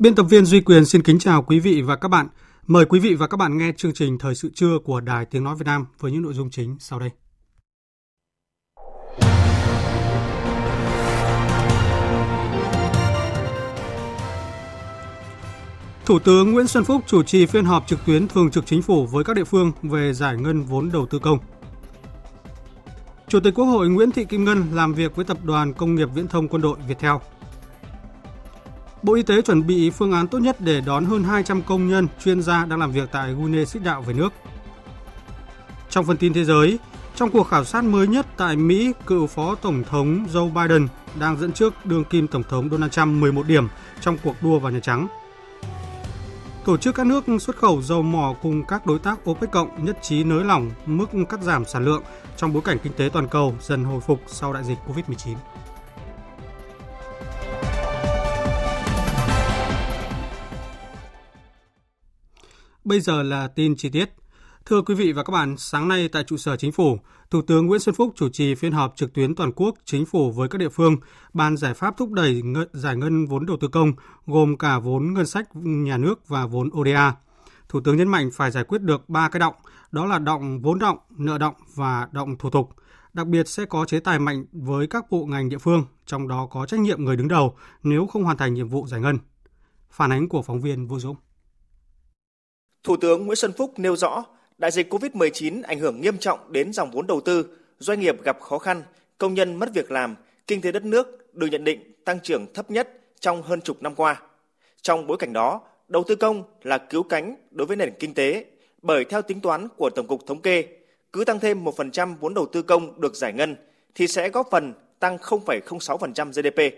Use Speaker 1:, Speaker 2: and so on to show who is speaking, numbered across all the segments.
Speaker 1: Biên tập viên Duy Quyền xin kính chào quý vị và các bạn. Mời quý vị và các bạn nghe chương trình Thời sự trưa của Đài Tiếng Nói Việt Nam với những nội dung chính sau đây. Thủ tướng Nguyễn Xuân Phúc chủ trì phiên họp trực tuyến thường trực chính phủ với các địa phương về giải ngân vốn đầu tư công. Chủ tịch Quốc hội Nguyễn Thị Kim Ngân làm việc với Tập đoàn Công nghiệp Viễn thông Quân đội Viettel. Bộ Y tế chuẩn bị phương án tốt nhất để đón hơn 200 công nhân, chuyên gia đang làm việc tại Guinea Xích Đạo về nước. Trong phần tin thế giới, trong cuộc khảo sát mới nhất tại Mỹ, cựu Phó Tổng thống Joe Biden đang dẫn trước đương kim Tổng thống Donald Trump 11 điểm trong cuộc đua vào Nhà Trắng. Tổ chức các nước xuất khẩu dầu mỏ cùng các đối tác OPEC cộng nhất trí nới lỏng mức cắt giảm sản lượng trong bối cảnh kinh tế toàn cầu dần hồi phục sau đại dịch COVID-19. Bây giờ là tin chi tiết. Thưa quý vị và các bạn, sáng nay tại trụ sở chính phủ, Thủ tướng Nguyễn Xuân Phúc chủ trì phiên họp trực tuyến toàn quốc chính phủ với các địa phương bàn giải pháp thúc đẩy giải ngân vốn đầu tư công, gồm cả vốn ngân sách nhà nước và vốn ODA. Thủ tướng nhấn mạnh phải giải quyết được ba cái động, đó là động vốn động, nợ động và động thủ tục. Đặc biệt sẽ có chế tài mạnh với các bộ ngành địa phương, trong đó có trách nhiệm người đứng đầu nếu không hoàn thành nhiệm vụ giải ngân. Phản ánh của phóng viên Vũ Dũng.
Speaker 2: Thủ tướng Nguyễn Xuân Phúc nêu rõ, đại dịch COVID-19 ảnh hưởng nghiêm trọng đến dòng vốn đầu tư, doanh nghiệp gặp khó khăn, công nhân mất việc làm, kinh tế đất nước được nhận định tăng trưởng thấp nhất trong hơn chục năm qua. Trong bối cảnh đó, đầu tư công là cứu cánh đối với nền kinh tế, bởi theo tính toán của Tổng cục Thống kê, cứ tăng thêm 1% vốn đầu tư công được giải ngân thì sẽ góp phần tăng 0,06% GDP.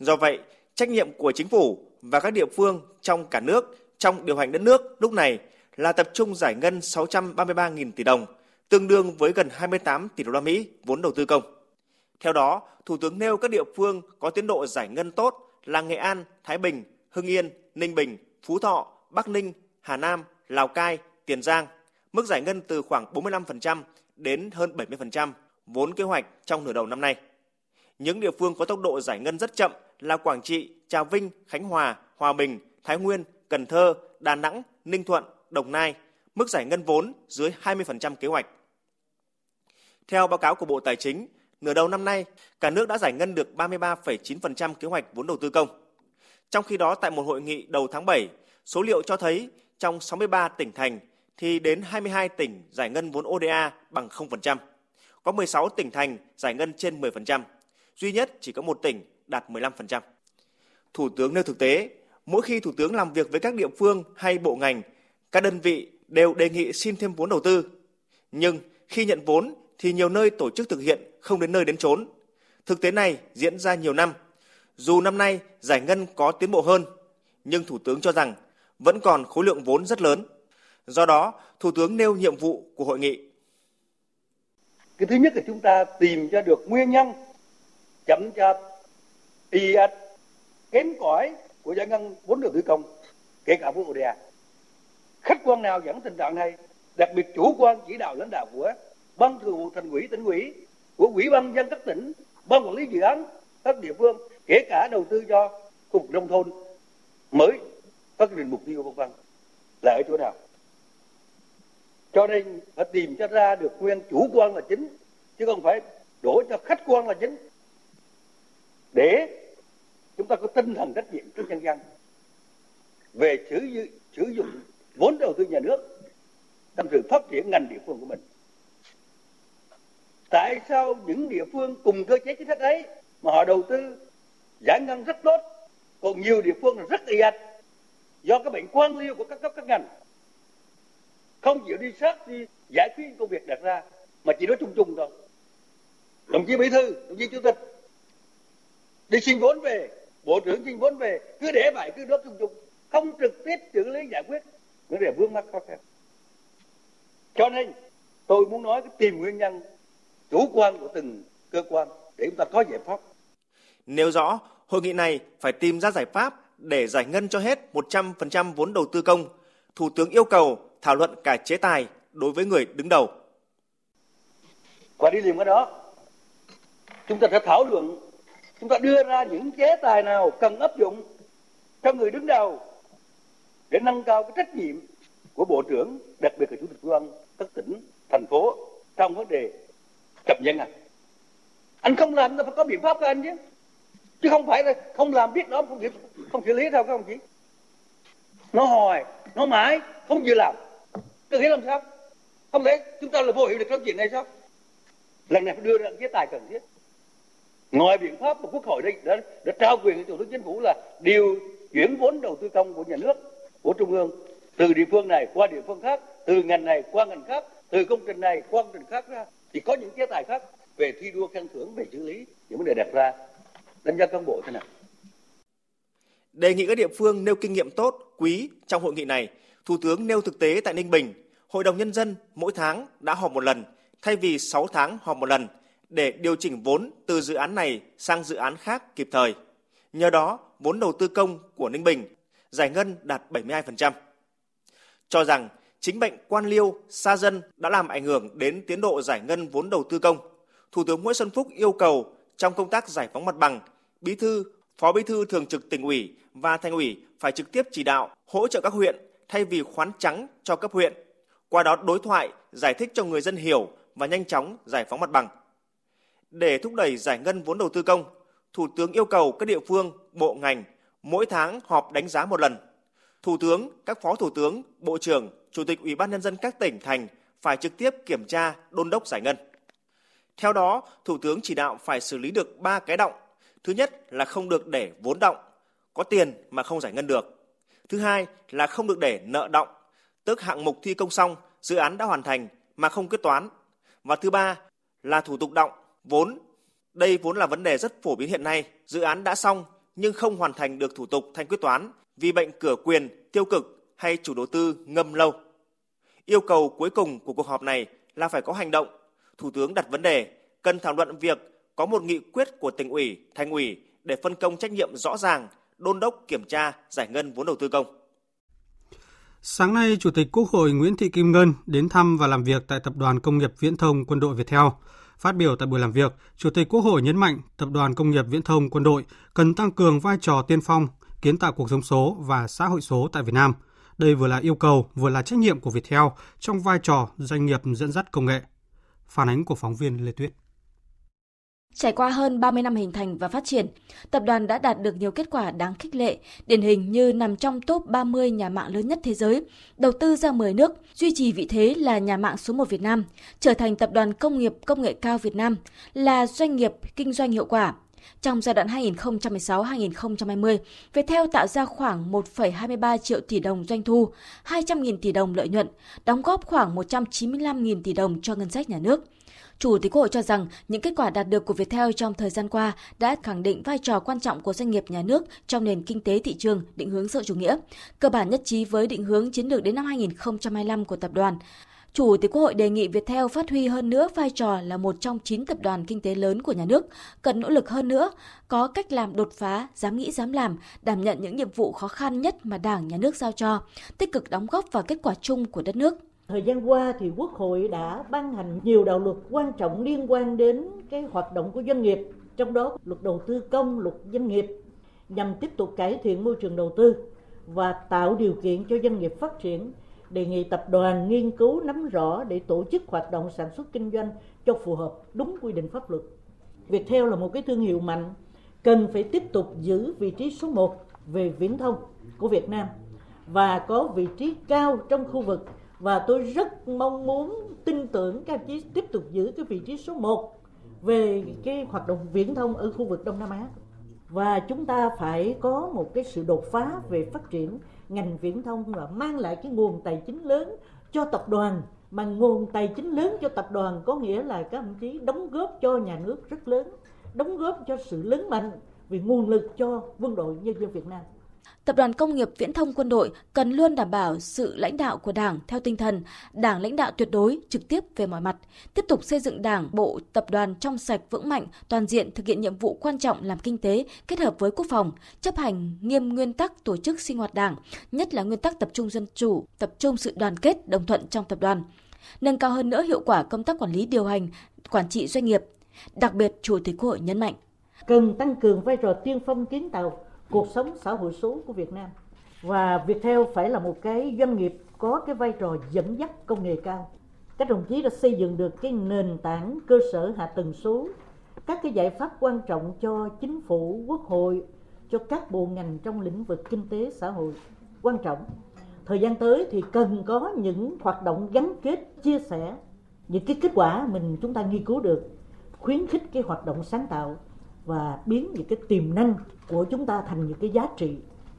Speaker 2: Do vậy, trách nhiệm của chính phủ và các địa phương trong cả nước trong điều hành đất nước lúc này là tập trung giải ngân 633.000 tỷ đồng, tương đương với gần 28 tỷ đô la Mỹ vốn đầu tư công. Theo đó, Thủ tướng nêu các địa phương có tiến độ giải ngân tốt là Nghệ An, Thái Bình, Hưng Yên, Ninh Bình, Phú Thọ, Bắc Ninh, Hà Nam, Lào Cai, Tiền Giang. Mức giải ngân từ khoảng 45% đến hơn 70% vốn kế hoạch trong nửa đầu năm nay. Những địa phương có tốc độ giải ngân rất chậm là Quảng Trị, Trà Vinh, Khánh Hòa, Hòa Bình, Thái Nguyên, Cần Thơ, Đà Nẵng, Ninh Thuận, Đồng Nai, mức giải ngân vốn dưới 20% kế hoạch. Theo báo cáo của Bộ Tài chính, nửa đầu năm nay, cả nước đã giải ngân được 33,9% kế hoạch vốn đầu tư công. Trong khi đó, tại một hội nghị đầu tháng 7, số liệu cho thấy trong 63 tỉnh thành thì đến 22 tỉnh giải ngân vốn ODA bằng 0%. Có 16 tỉnh thành giải ngân trên 10%, duy nhất chỉ có một tỉnh đạt 15%. Thủ tướng nêu thực tế, mỗi khi Thủ tướng làm việc với các địa phương hay bộ ngành, các đơn vị đều đề nghị xin thêm vốn đầu tư. Nhưng khi nhận vốn thì nhiều nơi tổ chức thực hiện không đến nơi đến chốn. Thực tế này diễn ra nhiều năm. Dù năm nay giải ngân có tiến bộ hơn, nhưng Thủ tướng cho rằng vẫn còn khối lượng vốn rất lớn. Do đó, Thủ tướng nêu nhiệm vụ của hội nghị.
Speaker 3: Cái thứ nhất là chúng ta tìm cho được nguyên nhân chậm chạp, y ạch, kém cỏi của giải ngân vốn đầu tư công, kể cả vốn ODA. Khách quan nào dẫn tình trạng này? Đặc biệt chủ quan chỉ đạo lãnh đạo của ban thường vụ thành ủy, tỉnh ủy, của ủy ban dân các tỉnh, ban quản lý dự án, các địa phương, kể cả đầu tư cho khu vực nông thôn, mới các định mục tiêu vân vân là ở chỗ nào. Cho nên phải tìm cho ra được nguyên chủ quan là chính, chứ không phải đổ cho khách quan là chính. Để chúng ta có tinh thần trách nhiệm trước nhân dân. Về sử, sử dụng vốn đầu tư nhà nước trong sự phát triển ngành địa phương của mình. Tại sao những địa phương cùng cơ chế chính sách ấy mà họ đầu tư giải ngân rất tốt còn nhiều địa phương là rất ì ạch do cái bệnh quan liêu của các cấp các ngành? Không chịu đi sát đi giải quyết công việc đặt ra mà chỉ nói chung chung thôi. Đồng chí bí thư đồng chí chủ tịch đi xin vốn về bộ trưởng xin vốn về cứ để vậy cứ nói chung chung không trực tiếp xử lý giải quyết vấn đề vướng mắc khó khăn cho nên tôi muốn nói cái tìm nguyên nhân chủ quan của từng cơ quan để chúng ta có giải pháp
Speaker 2: nêu rõ hội nghị này phải tìm ra giải pháp để giải ngân cho hết 100% vốn đầu tư công. Thủ tướng yêu cầu thảo luận cả chế tài đối với người đứng đầu.
Speaker 3: Và đi liền với đó, chúng ta sẽ thảo luận, chúng ta đưa ra những chế tài nào cần áp dụng cho người đứng đầu để nâng cao cái trách nhiệm của bộ trưởng, đặc biệt là chủ tịch quân các tỉnh, thành phố trong vấn đề cập dân này. Anh không làm nó phải có biện pháp cho anh chứ. Chứ không phải là không làm biết đó không không xử lý đâu các ông chí nó hoài nó mãi không chịu làm. Tôi nghĩ làm sao? Không lẽ chúng ta là vô hiệu được trong chuyện này sao? Lần này phải đưa ra chế tài cần thiết ngoài biện pháp mà quốc hội đã, đã, đã trao quyền cho thủ tướng chính phủ là điều chuyển vốn đầu tư công của nhà nước của trung ương từ địa phương này qua địa phương khác từ ngành này qua ngành khác từ công trình này qua công trình khác ra. Thì có những chế tài khác về thi đua khen thưởng về xử lý những vấn đề đặt ra. Đánh giá cán bộ thế nào?
Speaker 2: Đề nghị các địa phương nêu kinh nghiệm tốt quý trong hội nghị này thủ tướng nêu thực tế tại ninh bình. Hội đồng nhân dân mỗi tháng đã họp một lần thay vì 6 tháng họp một lần để điều chỉnh vốn từ dự án này sang dự án khác kịp thời. Nhờ đó, vốn đầu tư công của Ninh Bình giải ngân đạt 72%. Cho rằng chính bệnh quan liêu, xa dân đã làm ảnh hưởng đến tiến độ giải ngân vốn đầu tư công. Thủ tướng Nguyễn Xuân Phúc yêu cầu trong công tác giải phóng mặt bằng, Bí thư, Phó Bí thư thường trực tỉnh ủy và thành ủy phải trực tiếp chỉ đạo hỗ trợ các huyện thay vì khoán trắng cho cấp huyện. Qua đó đối thoại, giải thích cho người dân hiểu và nhanh chóng giải phóng mặt bằng. Để thúc đẩy giải ngân vốn đầu tư công, Thủ tướng yêu cầu các địa phương, bộ ngành mỗi tháng họp đánh giá một lần. Thủ tướng, các phó thủ tướng, bộ trưởng, chủ tịch Ủy ban nhân dân các tỉnh thành phải trực tiếp kiểm tra, đôn đốc giải ngân. Theo đó, Thủ tướng chỉ đạo phải xử lý được 3 cái động. Thứ nhất là không được để vốn động, có tiền mà không giải ngân được. Thứ hai là không được để nợ động, tức hạng mục thi công xong, dự án đã hoàn thành mà không quyết toán. Và thứ ba là thủ tục động, vốn. Đây vốn là vấn đề rất phổ biến hiện nay, dự án đã xong nhưng không hoàn thành được thủ tục thanh quyết toán vì bệnh cửa quyền, tiêu cực hay chủ đầu tư ngâm lâu. Yêu cầu cuối cùng của cuộc họp này là phải có hành động Thủ tướng đặt vấn đề cần thảo luận việc có một nghị quyết của tỉnh ủy, thành ủy để phân công trách nhiệm rõ ràng, đôn đốc kiểm tra giải ngân vốn đầu tư công.
Speaker 1: Sáng nay, Chủ tịch Quốc hội Nguyễn Thị Kim Ngân đến thăm và làm việc tại Tập đoàn Công nghiệp Viễn thông Quân đội Việt Theo. Phát biểu tại buổi làm việc, Chủ tịch Quốc hội nhấn mạnh Tập đoàn Công nghiệp Viễn thông Quân đội cần tăng cường vai trò tiên phong, kiến tạo cuộc sống số và xã hội số tại Việt Nam. Đây vừa là yêu cầu, vừa là trách nhiệm của Viettel trong vai trò doanh nghiệp dẫn dắt công nghệ. Phản ánh của phóng viên Lê Tuyết.
Speaker 4: Trải qua hơn 30 năm hình thành và phát triển, tập đoàn đã đạt được nhiều kết quả đáng khích lệ, điển hình như nằm trong top 30 nhà mạng lớn nhất thế giới, đầu tư ra 10 nước, duy trì vị thế là nhà mạng số 1 Việt Nam, trở thành tập đoàn công nghiệp công nghệ cao Việt Nam, là doanh nghiệp kinh doanh hiệu quả. Trong giai đoạn 2016-2020, Viettel tạo ra khoảng 1,23 triệu tỷ đồng doanh thu, 200.000 tỷ đồng lợi nhuận, đóng góp khoảng 195.000 tỷ đồng cho ngân sách nhà nước. Chủ tịch Quốc Hội cho rằng những kết quả đạt được của Viettel trong thời gian qua đã khẳng định vai trò quan trọng của doanh nghiệp nhà nước trong nền kinh tế thị trường định hướng xã chủ nghĩa, cơ bản nhất trí với định hướng chiến lược đến năm 2025 của tập đoàn. Chủ tịch Quốc hội đề nghị Viettel phát huy hơn nữa vai trò là một trong 9 tập đoàn kinh tế lớn của nhà nước, cần nỗ lực hơn nữa, có cách làm đột phá, dám nghĩ dám làm, đảm nhận những nhiệm vụ khó khăn nhất mà Đảng, Nhà nước giao cho, tích cực đóng góp vào kết quả chung của đất nước.
Speaker 5: Thời gian qua thì Quốc hội đã ban hành nhiều đạo luật quan trọng liên quan đến cái hoạt động của doanh nghiệp, trong đó luật đầu tư công, luật doanh nghiệp nhằm tiếp tục cải thiện môi trường đầu tư và tạo điều kiện cho doanh nghiệp phát triển đề nghị tập đoàn nghiên cứu nắm rõ để tổ chức hoạt động sản xuất kinh doanh cho phù hợp đúng quy định pháp luật. Viettel là một cái thương hiệu mạnh, cần phải tiếp tục giữ vị trí số 1 về viễn thông của Việt Nam và có vị trí cao trong khu vực và tôi rất mong muốn tin tưởng các chí tiếp tục giữ cái vị trí số 1 về cái hoạt động viễn thông ở khu vực Đông Nam Á. Và chúng ta phải có một cái sự đột phá về phát triển ngành viễn thông và mang lại cái nguồn tài chính lớn cho tập đoàn. Mà nguồn tài chính lớn cho tập đoàn có nghĩa là các đồng chí đóng góp cho nhà nước rất lớn, đóng góp cho sự lớn mạnh về nguồn lực cho quân đội nhân dân Việt Nam.
Speaker 4: Tập đoàn Công nghiệp Viễn thông Quân đội cần luôn đảm bảo sự lãnh đạo của Đảng theo tinh thần Đảng lãnh đạo tuyệt đối, trực tiếp về mọi mặt, tiếp tục xây dựng Đảng, bộ, tập đoàn trong sạch vững mạnh, toàn diện thực hiện nhiệm vụ quan trọng làm kinh tế kết hợp với quốc phòng, chấp hành nghiêm nguyên tắc tổ chức sinh hoạt Đảng, nhất là nguyên tắc tập trung dân chủ, tập trung sự đoàn kết, đồng thuận trong tập đoàn. Nâng cao hơn nữa hiệu quả công tác quản lý điều hành, quản trị doanh nghiệp. Đặc biệt, Chủ tịch Quốc hội nhấn mạnh
Speaker 5: cần tăng cường vai trò tiên phong kiến tạo cuộc sống xã hội số của Việt Nam và Viettel phải là một cái doanh nghiệp có cái vai trò dẫn dắt công nghệ cao. Các đồng chí đã xây dựng được cái nền tảng cơ sở hạ tầng số, các cái giải pháp quan trọng cho chính phủ, quốc hội, cho các bộ ngành trong lĩnh vực kinh tế xã hội quan trọng. Thời gian tới thì cần có những hoạt động gắn kết, chia sẻ những cái kết quả mình chúng ta nghiên cứu được, khuyến khích cái hoạt động sáng tạo và biến những cái tiềm năng của chúng ta thành những cái giá trị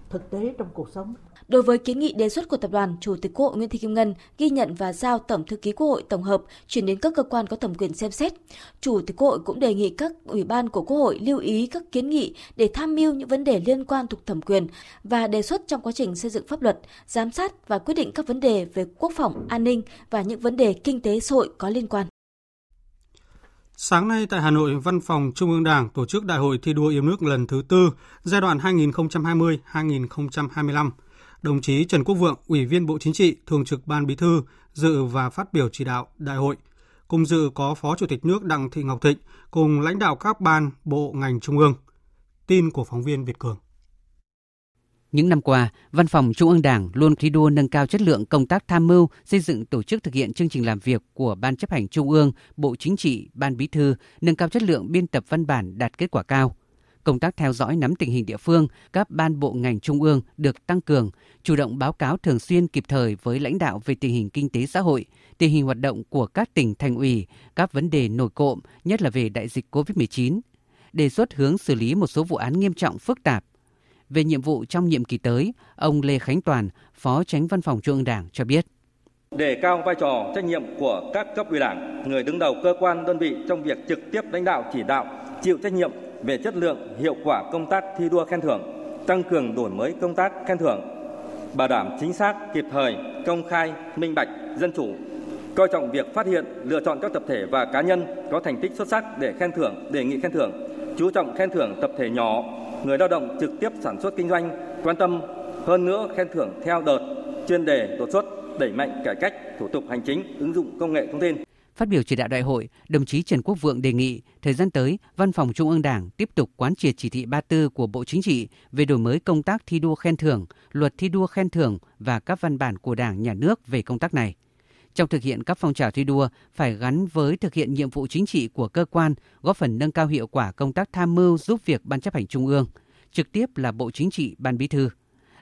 Speaker 5: thực tế trong cuộc sống.
Speaker 4: Đối với kiến nghị đề xuất của tập đoàn, Chủ tịch Quốc hội Nguyễn Thị Kim Ngân ghi nhận và giao Tổng thư ký Quốc hội tổng hợp chuyển đến các cơ quan có thẩm quyền xem xét. Chủ tịch Quốc hội cũng đề nghị các ủy ban của Quốc hội lưu ý các kiến nghị để tham mưu những vấn đề liên quan thuộc thẩm quyền và đề xuất trong quá trình xây dựng pháp luật, giám sát và quyết định các vấn đề về quốc phòng, an ninh và những vấn đề kinh tế xã hội có liên quan.
Speaker 1: Sáng nay tại Hà Nội, Văn phòng Trung ương Đảng tổ chức Đại hội thi đua yêu nước lần thứ tư, giai đoạn 2020-2025. Đồng chí Trần Quốc Vượng, Ủy viên Bộ Chính trị, Thường trực Ban Bí thư, dự và phát biểu chỉ đạo đại hội. Cùng dự có Phó Chủ tịch nước Đặng Thị Ngọc Thịnh cùng lãnh đạo các ban, bộ, ngành trung ương. Tin của phóng viên Việt Cường.
Speaker 6: Những năm qua, Văn phòng Trung ương Đảng luôn thi đua nâng cao chất lượng công tác tham mưu, xây dựng tổ chức thực hiện chương trình làm việc của Ban chấp hành Trung ương, Bộ Chính trị, Ban Bí thư, nâng cao chất lượng biên tập văn bản đạt kết quả cao. Công tác theo dõi nắm tình hình địa phương, các ban bộ ngành trung ương được tăng cường, chủ động báo cáo thường xuyên kịp thời với lãnh đạo về tình hình kinh tế xã hội, tình hình hoạt động của các tỉnh thành ủy, các vấn đề nổi cộm, nhất là về đại dịch COVID-19, đề xuất hướng xử lý một số vụ án nghiêm trọng phức tạp về nhiệm vụ trong nhiệm kỳ tới, ông Lê Khánh Toàn, Phó Tránh Văn phòng Trung ương Đảng cho biết.
Speaker 7: Đề cao vai trò trách nhiệm của các cấp ủy đảng, người đứng đầu cơ quan đơn vị trong việc trực tiếp lãnh đạo chỉ đạo, chịu trách nhiệm về chất lượng, hiệu quả công tác thi đua khen thưởng, tăng cường đổi mới công tác khen thưởng, bảo đảm chính xác, kịp thời, công khai, minh bạch, dân chủ, coi trọng việc phát hiện, lựa chọn các tập thể và cá nhân có thành tích xuất sắc để khen thưởng, đề nghị khen thưởng, chú trọng khen thưởng tập thể nhỏ, người lao động trực tiếp sản xuất kinh doanh quan tâm hơn nữa khen thưởng theo đợt, chuyên đề, đột xuất, đẩy mạnh cải cách thủ tục hành chính, ứng dụng công nghệ thông tin.
Speaker 6: Phát biểu chỉ đạo đại hội, đồng chí Trần Quốc Vượng đề nghị thời gian tới, Văn phòng Trung ương Đảng tiếp tục quán triệt chỉ thị 34 của Bộ Chính trị về đổi mới công tác thi đua khen thưởng, luật thi đua khen thưởng và các văn bản của Đảng, Nhà nước về công tác này. Trong thực hiện các phong trào thi đua phải gắn với thực hiện nhiệm vụ chính trị của cơ quan, góp phần nâng cao hiệu quả công tác tham mưu giúp việc Ban chấp hành Trung ương, trực tiếp là Bộ Chính trị, Ban Bí thư.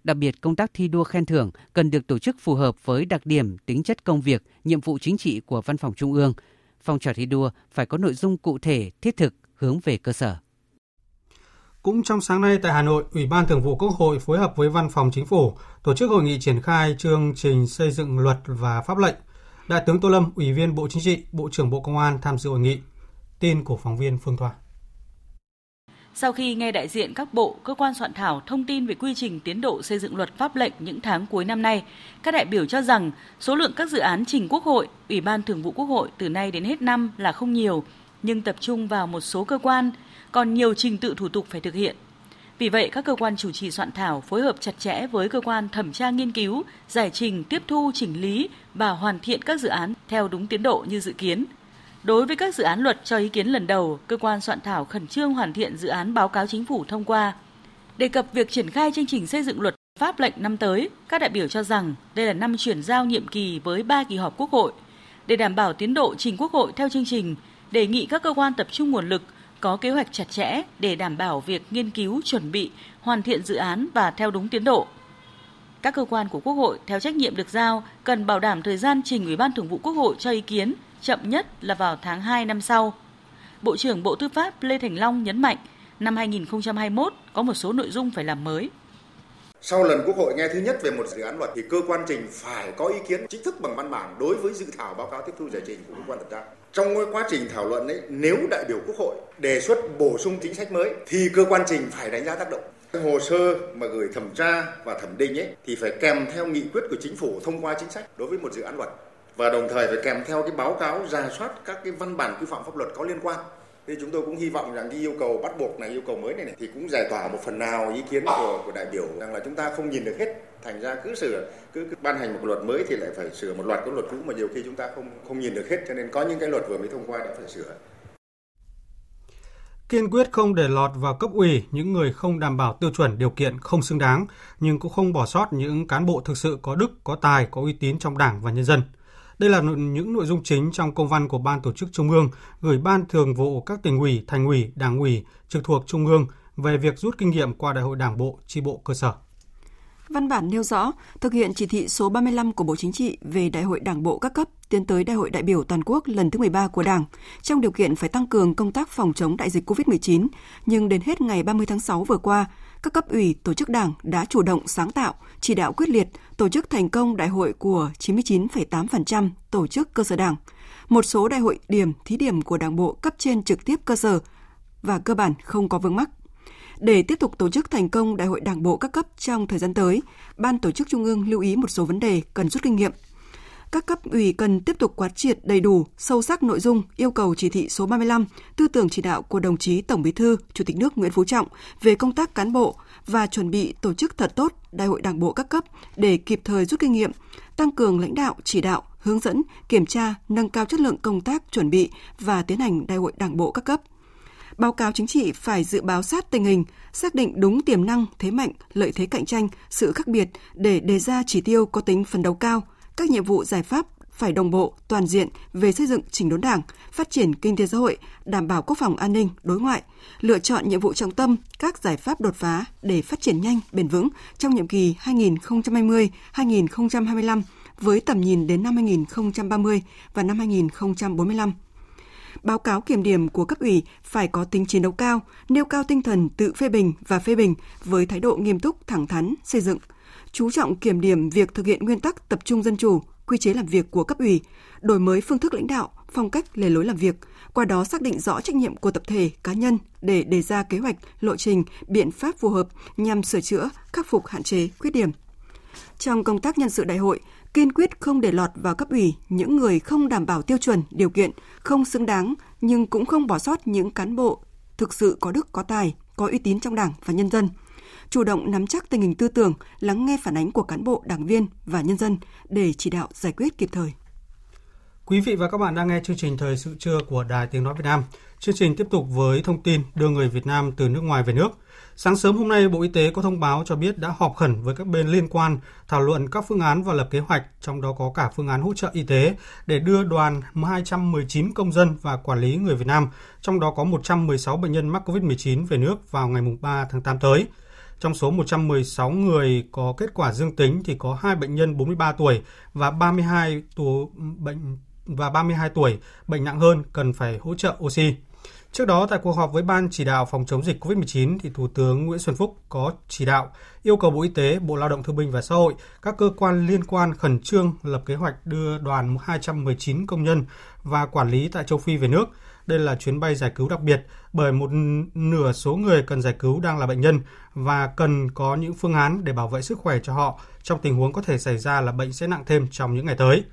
Speaker 6: Đặc biệt, công tác thi đua khen thưởng cần được tổ chức phù hợp với đặc điểm, tính chất công việc, nhiệm vụ chính trị của Văn phòng Trung ương. Phong trào thi đua phải có nội dung cụ thể, thiết thực, hướng về cơ sở.
Speaker 1: Cũng trong sáng nay tại Hà Nội, Ủy ban Thường vụ Quốc hội phối hợp với Văn phòng Chính phủ tổ chức hội nghị triển khai chương trình xây dựng luật và pháp lệnh Đại tướng Tô Lâm, Ủy viên Bộ Chính trị, Bộ trưởng Bộ Công an tham dự hội nghị. Tin của phóng viên Phương Thoa.
Speaker 8: Sau khi nghe đại diện các bộ, cơ quan soạn thảo thông tin về quy trình tiến độ xây dựng luật pháp lệnh những tháng cuối năm nay, các đại biểu cho rằng số lượng các dự án trình Quốc hội, Ủy ban Thường vụ Quốc hội từ nay đến hết năm là không nhiều, nhưng tập trung vào một số cơ quan, còn nhiều trình tự thủ tục phải thực hiện. Vì vậy, các cơ quan chủ trì soạn thảo phối hợp chặt chẽ với cơ quan thẩm tra nghiên cứu, giải trình, tiếp thu, chỉnh lý và hoàn thiện các dự án theo đúng tiến độ như dự kiến. Đối với các dự án luật cho ý kiến lần đầu, cơ quan soạn thảo khẩn trương hoàn thiện dự án báo cáo chính phủ thông qua. Đề cập việc triển khai chương trình xây dựng luật pháp lệnh năm tới, các đại biểu cho rằng đây là năm chuyển giao nhiệm kỳ với 3 kỳ họp Quốc hội. Để đảm bảo tiến độ trình Quốc hội theo chương trình, đề nghị các cơ quan tập trung nguồn lực có kế hoạch chặt chẽ để đảm bảo việc nghiên cứu, chuẩn bị, hoàn thiện dự án và theo đúng tiến độ. Các cơ quan của Quốc hội theo trách nhiệm được giao cần bảo đảm thời gian trình Ủy ban Thường vụ Quốc hội cho ý kiến chậm nhất là vào tháng 2 năm sau. Bộ trưởng Bộ Tư pháp Lê Thành Long nhấn mạnh, năm 2021 có một số nội dung phải làm mới.
Speaker 9: Sau lần Quốc hội nghe thứ nhất về một dự án luật thì cơ quan trình phải có ý kiến chính thức bằng văn bản đối với dự thảo báo cáo tiếp thu giải trình của cơ quan thẩm tra. Trong quá trình thảo luận ấy, nếu đại biểu Quốc hội đề xuất bổ sung chính sách mới thì cơ quan trình phải đánh giá tác động. Hồ sơ mà gửi thẩm tra và thẩm định ấy thì phải kèm theo nghị quyết của chính phủ thông qua chính sách đối với một dự án luật và đồng thời phải kèm theo cái báo cáo ra soát các cái văn bản quy phạm pháp luật có liên quan thì chúng tôi cũng hy vọng rằng cái yêu cầu bắt buộc này yêu cầu mới này, này thì cũng giải tỏa một phần nào ý kiến của của đại biểu rằng là chúng ta không nhìn được hết thành ra cứ sửa cứ, cứ ban hành một luật mới thì lại phải sửa một loạt các luật cũ mà nhiều khi chúng ta không không nhìn được hết cho nên có những cái luật vừa mới thông qua đã phải sửa
Speaker 1: kiên quyết không để lọt vào cấp ủy những người không đảm bảo tiêu chuẩn điều kiện không xứng đáng, nhưng cũng không bỏ sót những cán bộ thực sự có đức, có tài, có uy tín trong Đảng và nhân dân. Đây là những nội dung chính trong công văn của Ban Tổ chức Trung ương gửi Ban Thường vụ các tỉnh ủy, thành ủy, đảng ủy trực thuộc Trung ương về việc rút kinh nghiệm qua Đại hội Đảng bộ, chi bộ cơ sở.
Speaker 10: Văn bản nêu rõ, thực hiện chỉ thị số 35 của Bộ Chính trị về Đại hội Đảng bộ các cấp tiến tới Đại hội đại biểu toàn quốc lần thứ 13 của Đảng, trong điều kiện phải tăng cường công tác phòng chống đại dịch COVID-19, nhưng đến hết ngày 30 tháng 6 vừa qua, các cấp ủy, tổ chức đảng đã chủ động sáng tạo, chỉ đạo quyết liệt, tổ chức thành công đại hội của 99,8% tổ chức cơ sở đảng, một số đại hội điểm thí điểm của đảng bộ cấp trên trực tiếp cơ sở và cơ bản không có vướng mắc. Để tiếp tục tổ chức thành công đại hội đảng bộ các cấp trong thời gian tới, Ban tổ chức Trung ương lưu ý một số vấn đề cần rút kinh nghiệm. Các cấp ủy cần tiếp tục quán triệt đầy đủ, sâu sắc nội dung, yêu cầu chỉ thị số 35, tư tưởng chỉ đạo của đồng chí Tổng Bí thư, Chủ tịch nước Nguyễn Phú Trọng về công tác cán bộ và chuẩn bị tổ chức thật tốt đại hội đảng bộ các cấp để kịp thời rút kinh nghiệm, tăng cường lãnh đạo, chỉ đạo, hướng dẫn, kiểm tra, nâng cao chất lượng công tác chuẩn bị và tiến hành đại hội đảng bộ các cấp – báo cáo chính trị phải dự báo sát tình hình, xác định đúng tiềm năng, thế mạnh, lợi thế cạnh tranh, sự khác biệt để đề ra chỉ tiêu có tính phấn đấu cao, các nhiệm vụ giải pháp phải đồng bộ, toàn diện về xây dựng chỉnh đốn đảng, phát triển kinh tế xã hội, đảm bảo quốc phòng an ninh, đối ngoại, lựa chọn nhiệm vụ trọng tâm, các giải pháp đột phá để phát triển nhanh, bền vững trong nhiệm kỳ 2020-2025 với tầm nhìn đến năm 2030 và năm 2045 báo cáo kiểm điểm của cấp ủy phải có tính chiến đấu cao, nêu cao tinh thần tự phê bình và phê bình với thái độ nghiêm túc, thẳng thắn, xây dựng, chú trọng kiểm điểm việc thực hiện nguyên tắc tập trung dân chủ, quy chế làm việc của cấp ủy, đổi mới phương thức lãnh đạo, phong cách lề lối làm việc, qua đó xác định rõ trách nhiệm của tập thể, cá nhân để đề ra kế hoạch, lộ trình, biện pháp phù hợp nhằm sửa chữa, khắc phục hạn chế, khuyết điểm. Trong công tác nhân sự đại hội, kiên quyết không để lọt vào cấp ủy những người không đảm bảo tiêu chuẩn, điều kiện, không xứng đáng nhưng cũng không bỏ sót những cán bộ thực sự có đức, có tài, có uy tín trong Đảng và nhân dân. Chủ động nắm chắc tình hình tư tưởng, lắng nghe phản ánh của cán bộ, đảng viên và nhân dân để chỉ đạo giải quyết kịp thời.
Speaker 1: Quý vị và các bạn đang nghe chương trình Thời sự trưa của Đài Tiếng Nói Việt Nam. Chương trình tiếp tục với thông tin đưa người Việt Nam từ nước ngoài về nước – Sáng sớm hôm nay, Bộ Y tế có thông báo cho biết đã họp khẩn với các bên liên quan thảo luận các phương án và lập kế hoạch, trong đó có cả phương án hỗ trợ y tế để đưa đoàn 219 công dân và quản lý người Việt Nam, trong đó có 116 bệnh nhân mắc COVID-19 về nước vào ngày 3 tháng 8 tới. Trong số 116 người có kết quả dương tính thì có 2 bệnh nhân 43 tuổi và 32 tuổi bệnh và 32 tuổi bệnh nặng hơn cần phải hỗ trợ oxy. Trước đó, tại cuộc họp với Ban chỉ đạo phòng chống dịch COVID-19, thì Thủ tướng Nguyễn Xuân Phúc có chỉ đạo yêu cầu Bộ Y tế, Bộ Lao động Thương binh và Xã hội, các cơ quan liên quan khẩn trương lập kế hoạch đưa đoàn 219 công nhân và quản lý tại châu Phi về nước. Đây là chuyến bay giải cứu đặc biệt bởi một nửa số người cần giải cứu đang là bệnh nhân và cần có những phương án để bảo vệ sức khỏe cho họ trong tình huống có thể xảy ra là bệnh sẽ nặng thêm trong những ngày tới.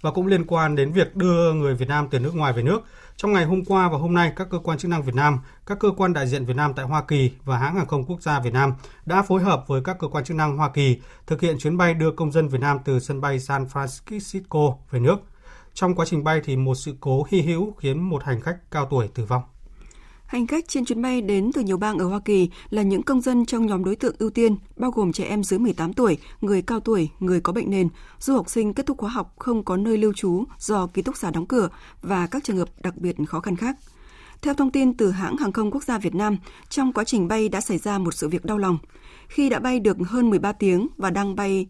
Speaker 1: Và cũng liên quan đến việc đưa người Việt Nam từ nước ngoài về nước, trong ngày hôm qua và hôm nay, các cơ quan chức năng Việt Nam, các cơ quan đại diện Việt Nam tại Hoa Kỳ và hãng hàng không quốc gia Việt Nam đã phối hợp với các cơ quan chức năng Hoa Kỳ thực hiện chuyến bay đưa công dân Việt Nam từ sân bay San Francisco về nước. Trong quá trình bay thì một sự cố hy hữu khiến một hành khách cao tuổi tử vong.
Speaker 10: Hành khách trên chuyến bay đến từ nhiều bang ở Hoa Kỳ là những công dân trong nhóm đối tượng ưu tiên, bao gồm trẻ em dưới 18 tuổi, người cao tuổi, người có bệnh nền, du học sinh kết thúc khóa học không có nơi lưu trú do ký túc xá đóng cửa và các trường hợp đặc biệt khó khăn khác. Theo thông tin từ hãng hàng không quốc gia Việt Nam, trong quá trình bay đã xảy ra một sự việc đau lòng. Khi đã bay được hơn 13 tiếng và đang bay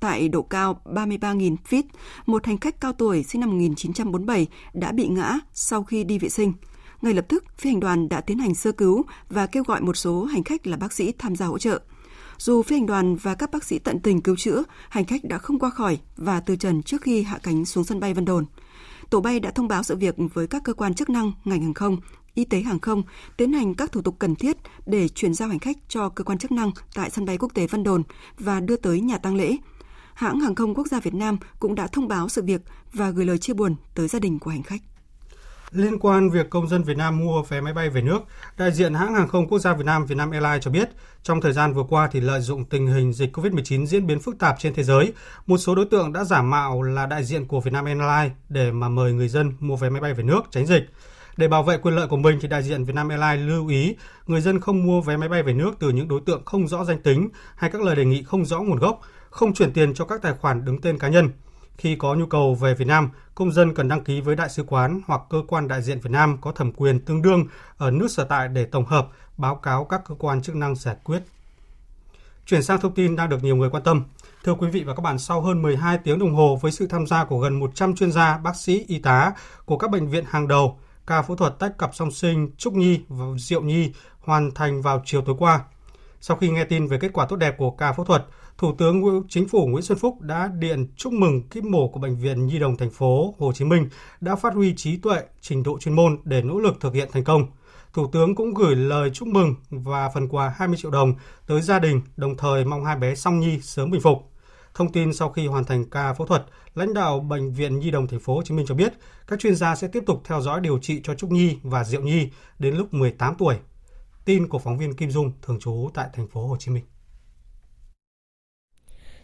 Speaker 10: tại độ cao 33.000 feet, một hành khách cao tuổi sinh năm 1947 đã bị ngã sau khi đi vệ sinh. Ngay lập tức, phi hành đoàn đã tiến hành sơ cứu và kêu gọi một số hành khách là bác sĩ tham gia hỗ trợ. Dù phi hành đoàn và các bác sĩ tận tình cứu chữa, hành khách đã không qua khỏi và từ trần trước khi hạ cánh xuống sân bay Vân Đồn. Tổ bay đã thông báo sự việc với các cơ quan chức năng, ngành hàng không, y tế hàng không, tiến hành các thủ tục cần thiết để chuyển giao hành khách cho cơ quan chức năng tại sân bay quốc tế Vân Đồn và đưa tới nhà tang lễ. Hãng hàng không quốc gia Việt Nam cũng đã thông báo sự việc và gửi lời chia buồn tới gia đình của hành khách.
Speaker 1: Liên quan việc công dân Việt Nam mua vé máy bay về nước, đại diện hãng hàng không quốc gia Việt Nam Vietnam Airlines cho biết, trong thời gian vừa qua thì lợi dụng tình hình dịch COVID-19 diễn biến phức tạp trên thế giới, một số đối tượng đã giả mạo là đại diện của Vietnam Airlines để mà mời người dân mua vé máy bay về nước tránh dịch. Để bảo vệ quyền lợi của mình thì đại diện Vietnam Airlines lưu ý người dân không mua vé máy bay về nước từ những đối tượng không rõ danh tính hay các lời đề nghị không rõ nguồn gốc, không chuyển tiền cho các tài khoản đứng tên cá nhân. Khi có nhu cầu về Việt Nam, công dân cần đăng ký với đại sứ quán hoặc cơ quan đại diện Việt Nam có thẩm quyền tương đương ở nước sở tại để tổng hợp, báo cáo các cơ quan chức năng giải quyết. Chuyển sang thông tin đang được nhiều người quan tâm. Thưa quý vị và các bạn, sau hơn 12 tiếng đồng hồ với sự tham gia của gần 100 chuyên gia, bác sĩ, y tá của các bệnh viện hàng đầu, ca phẫu thuật tách cặp song sinh Trúc Nhi và Diệu Nhi hoàn thành vào chiều tối qua. Sau khi nghe tin về kết quả tốt đẹp của ca phẫu thuật, Thủ tướng Chính phủ Nguyễn Xuân Phúc đã điện chúc mừng kíp mổ của Bệnh viện Nhi đồng thành phố Hồ Chí Minh đã phát huy trí tuệ, trình độ chuyên môn để nỗ lực thực hiện thành công. Thủ tướng cũng gửi lời chúc mừng và phần quà 20 triệu đồng tới gia đình, đồng thời mong hai bé Song Nhi sớm bình phục. Thông tin sau khi hoàn thành ca phẫu thuật, lãnh đạo Bệnh viện Nhi đồng thành phố Hồ Chí Minh cho biết các chuyên gia sẽ tiếp tục theo dõi điều trị cho Trúc Nhi và Diệu Nhi đến lúc 18 tuổi. Tin của phóng viên Kim Dung thường trú tại thành phố Hồ Chí Minh.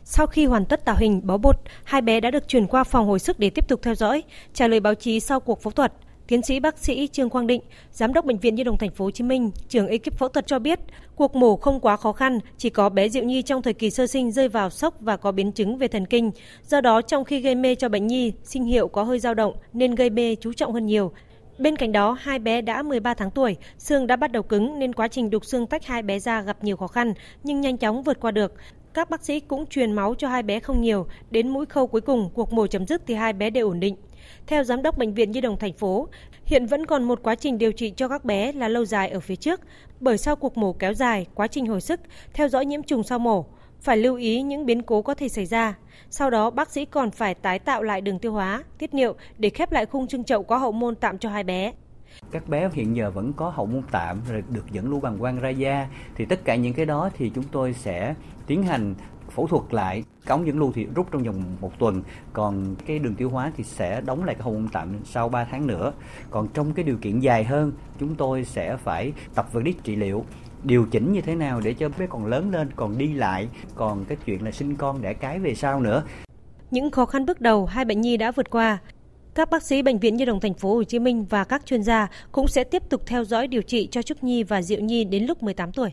Speaker 11: Sau khi hoàn tất tạo hình bó bột, hai bé đã được chuyển qua phòng hồi sức để tiếp tục theo dõi. Trả lời báo chí sau cuộc phẫu thuật, Tiến sĩ bác sĩ Trương Quang Định, giám đốc bệnh viện Nhi đồng thành phố Hồ Chí Minh, trưởng ekip phẫu thuật cho biết, cuộc mổ không quá khó khăn, chỉ có bé Diệu Nhi trong thời kỳ sơ sinh rơi vào sốc và có biến chứng về thần kinh. Do đó trong khi gây mê cho bệnh nhi, sinh hiệu có hơi dao động nên gây mê chú trọng hơn nhiều. Bên cạnh đó, hai bé đã 13 tháng tuổi, xương đã bắt đầu cứng nên quá trình đục xương tách hai bé ra gặp nhiều khó khăn nhưng nhanh chóng vượt qua được. Các bác sĩ cũng truyền máu cho hai bé không nhiều, đến mũi khâu cuối cùng cuộc mổ chấm dứt thì hai bé đều ổn định. Theo giám đốc bệnh viện Nhi đồng thành phố, hiện vẫn còn một quá trình điều trị cho các bé là lâu dài ở phía trước, bởi sau cuộc mổ kéo dài, quá trình hồi sức, theo dõi nhiễm trùng sau mổ, phải lưu ý những biến cố có thể xảy ra. Sau đó, bác sĩ còn phải tái tạo lại đường tiêu hóa, tiết niệu để khép lại khung trưng chậu có hậu môn tạm cho hai bé.
Speaker 12: Các bé hiện giờ vẫn có hậu môn tạm, rồi được dẫn lưu bằng quang ra da thì tất cả những cái đó thì chúng tôi sẽ tiến hành phẫu thuật lại. Cống dẫn lưu thì rút trong vòng một tuần. Còn cái đường tiêu hóa thì sẽ đóng lại cái hậu môn tạm sau 3 tháng nữa. Còn trong cái điều kiện dài hơn, chúng tôi sẽ phải tập vật lý trị liệu, điều chỉnh như thế nào để cho bé còn lớn lên, còn đi lại, còn cái chuyện là sinh con đẻ cái về sau nữa.
Speaker 11: Những khó khăn bước đầu hai bệnh nhi đã vượt qua các bác sĩ bệnh viện Nhi đồng thành phố Hồ Chí Minh và các chuyên gia cũng sẽ tiếp tục theo dõi điều trị cho Trúc Nhi và Diệu Nhi đến lúc 18 tuổi.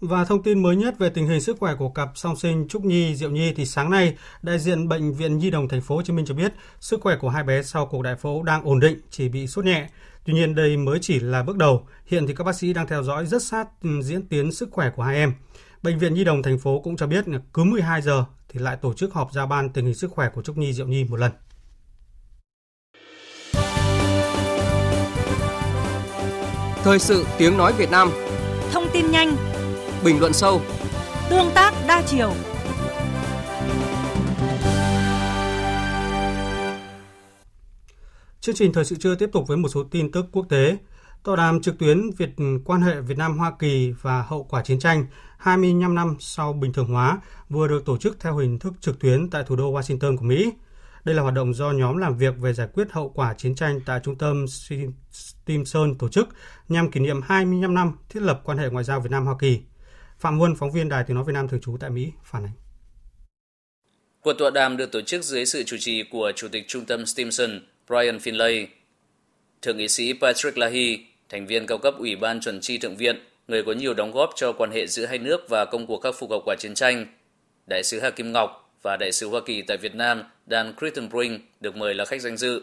Speaker 1: Và thông tin mới nhất về tình hình sức khỏe của cặp song sinh Trúc Nhi Diệu Nhi thì sáng nay, đại diện bệnh viện Nhi đồng thành phố Hồ Chí Minh cho biết sức khỏe của hai bé sau cuộc đại phẫu đang ổn định, chỉ bị sốt nhẹ. Tuy nhiên đây mới chỉ là bước đầu. Hiện thì các bác sĩ đang theo dõi rất sát ừ, diễn tiến sức khỏe của hai em. Bệnh viện Nhi đồng thành phố cũng cho biết là cứ 12 giờ thì lại tổ chức họp giao ban tình hình sức khỏe của Trúc Nhi Diệu Nhi một lần.
Speaker 13: Thời sự tiếng nói Việt Nam
Speaker 14: Thông tin nhanh
Speaker 13: Bình luận sâu
Speaker 14: Tương tác đa chiều
Speaker 1: Chương trình thời sự trưa tiếp tục với một số tin tức quốc tế. Tọa đàm trực tuyến Việt quan hệ Việt Nam Hoa Kỳ và hậu quả chiến tranh 25 năm sau bình thường hóa vừa được tổ chức theo hình thức trực tuyến tại thủ đô Washington của Mỹ. Đây là hoạt động do nhóm làm việc về giải quyết hậu quả chiến tranh tại trung tâm Stimson tổ chức nhằm kỷ niệm 25 năm thiết lập quan hệ ngoại giao Việt Nam Hoa Kỳ. Phạm Huân, phóng viên Đài Tiếng nói Việt Nam thường trú tại Mỹ phản ánh.
Speaker 15: Cuộc tọa đàm được tổ chức dưới sự chủ trì của Chủ tịch Trung tâm Stimson Brian Finlay. Thượng nghị sĩ Patrick Leahy, thành viên cao cấp Ủy ban chuẩn tri thượng viện, người có nhiều đóng góp cho quan hệ giữa hai nước và công cuộc khắc phục hậu quả chiến tranh. Đại sứ Hà Kim Ngọc và Đại sứ Hoa Kỳ tại Việt Nam Dan Crittenbrink được mời là khách danh dự.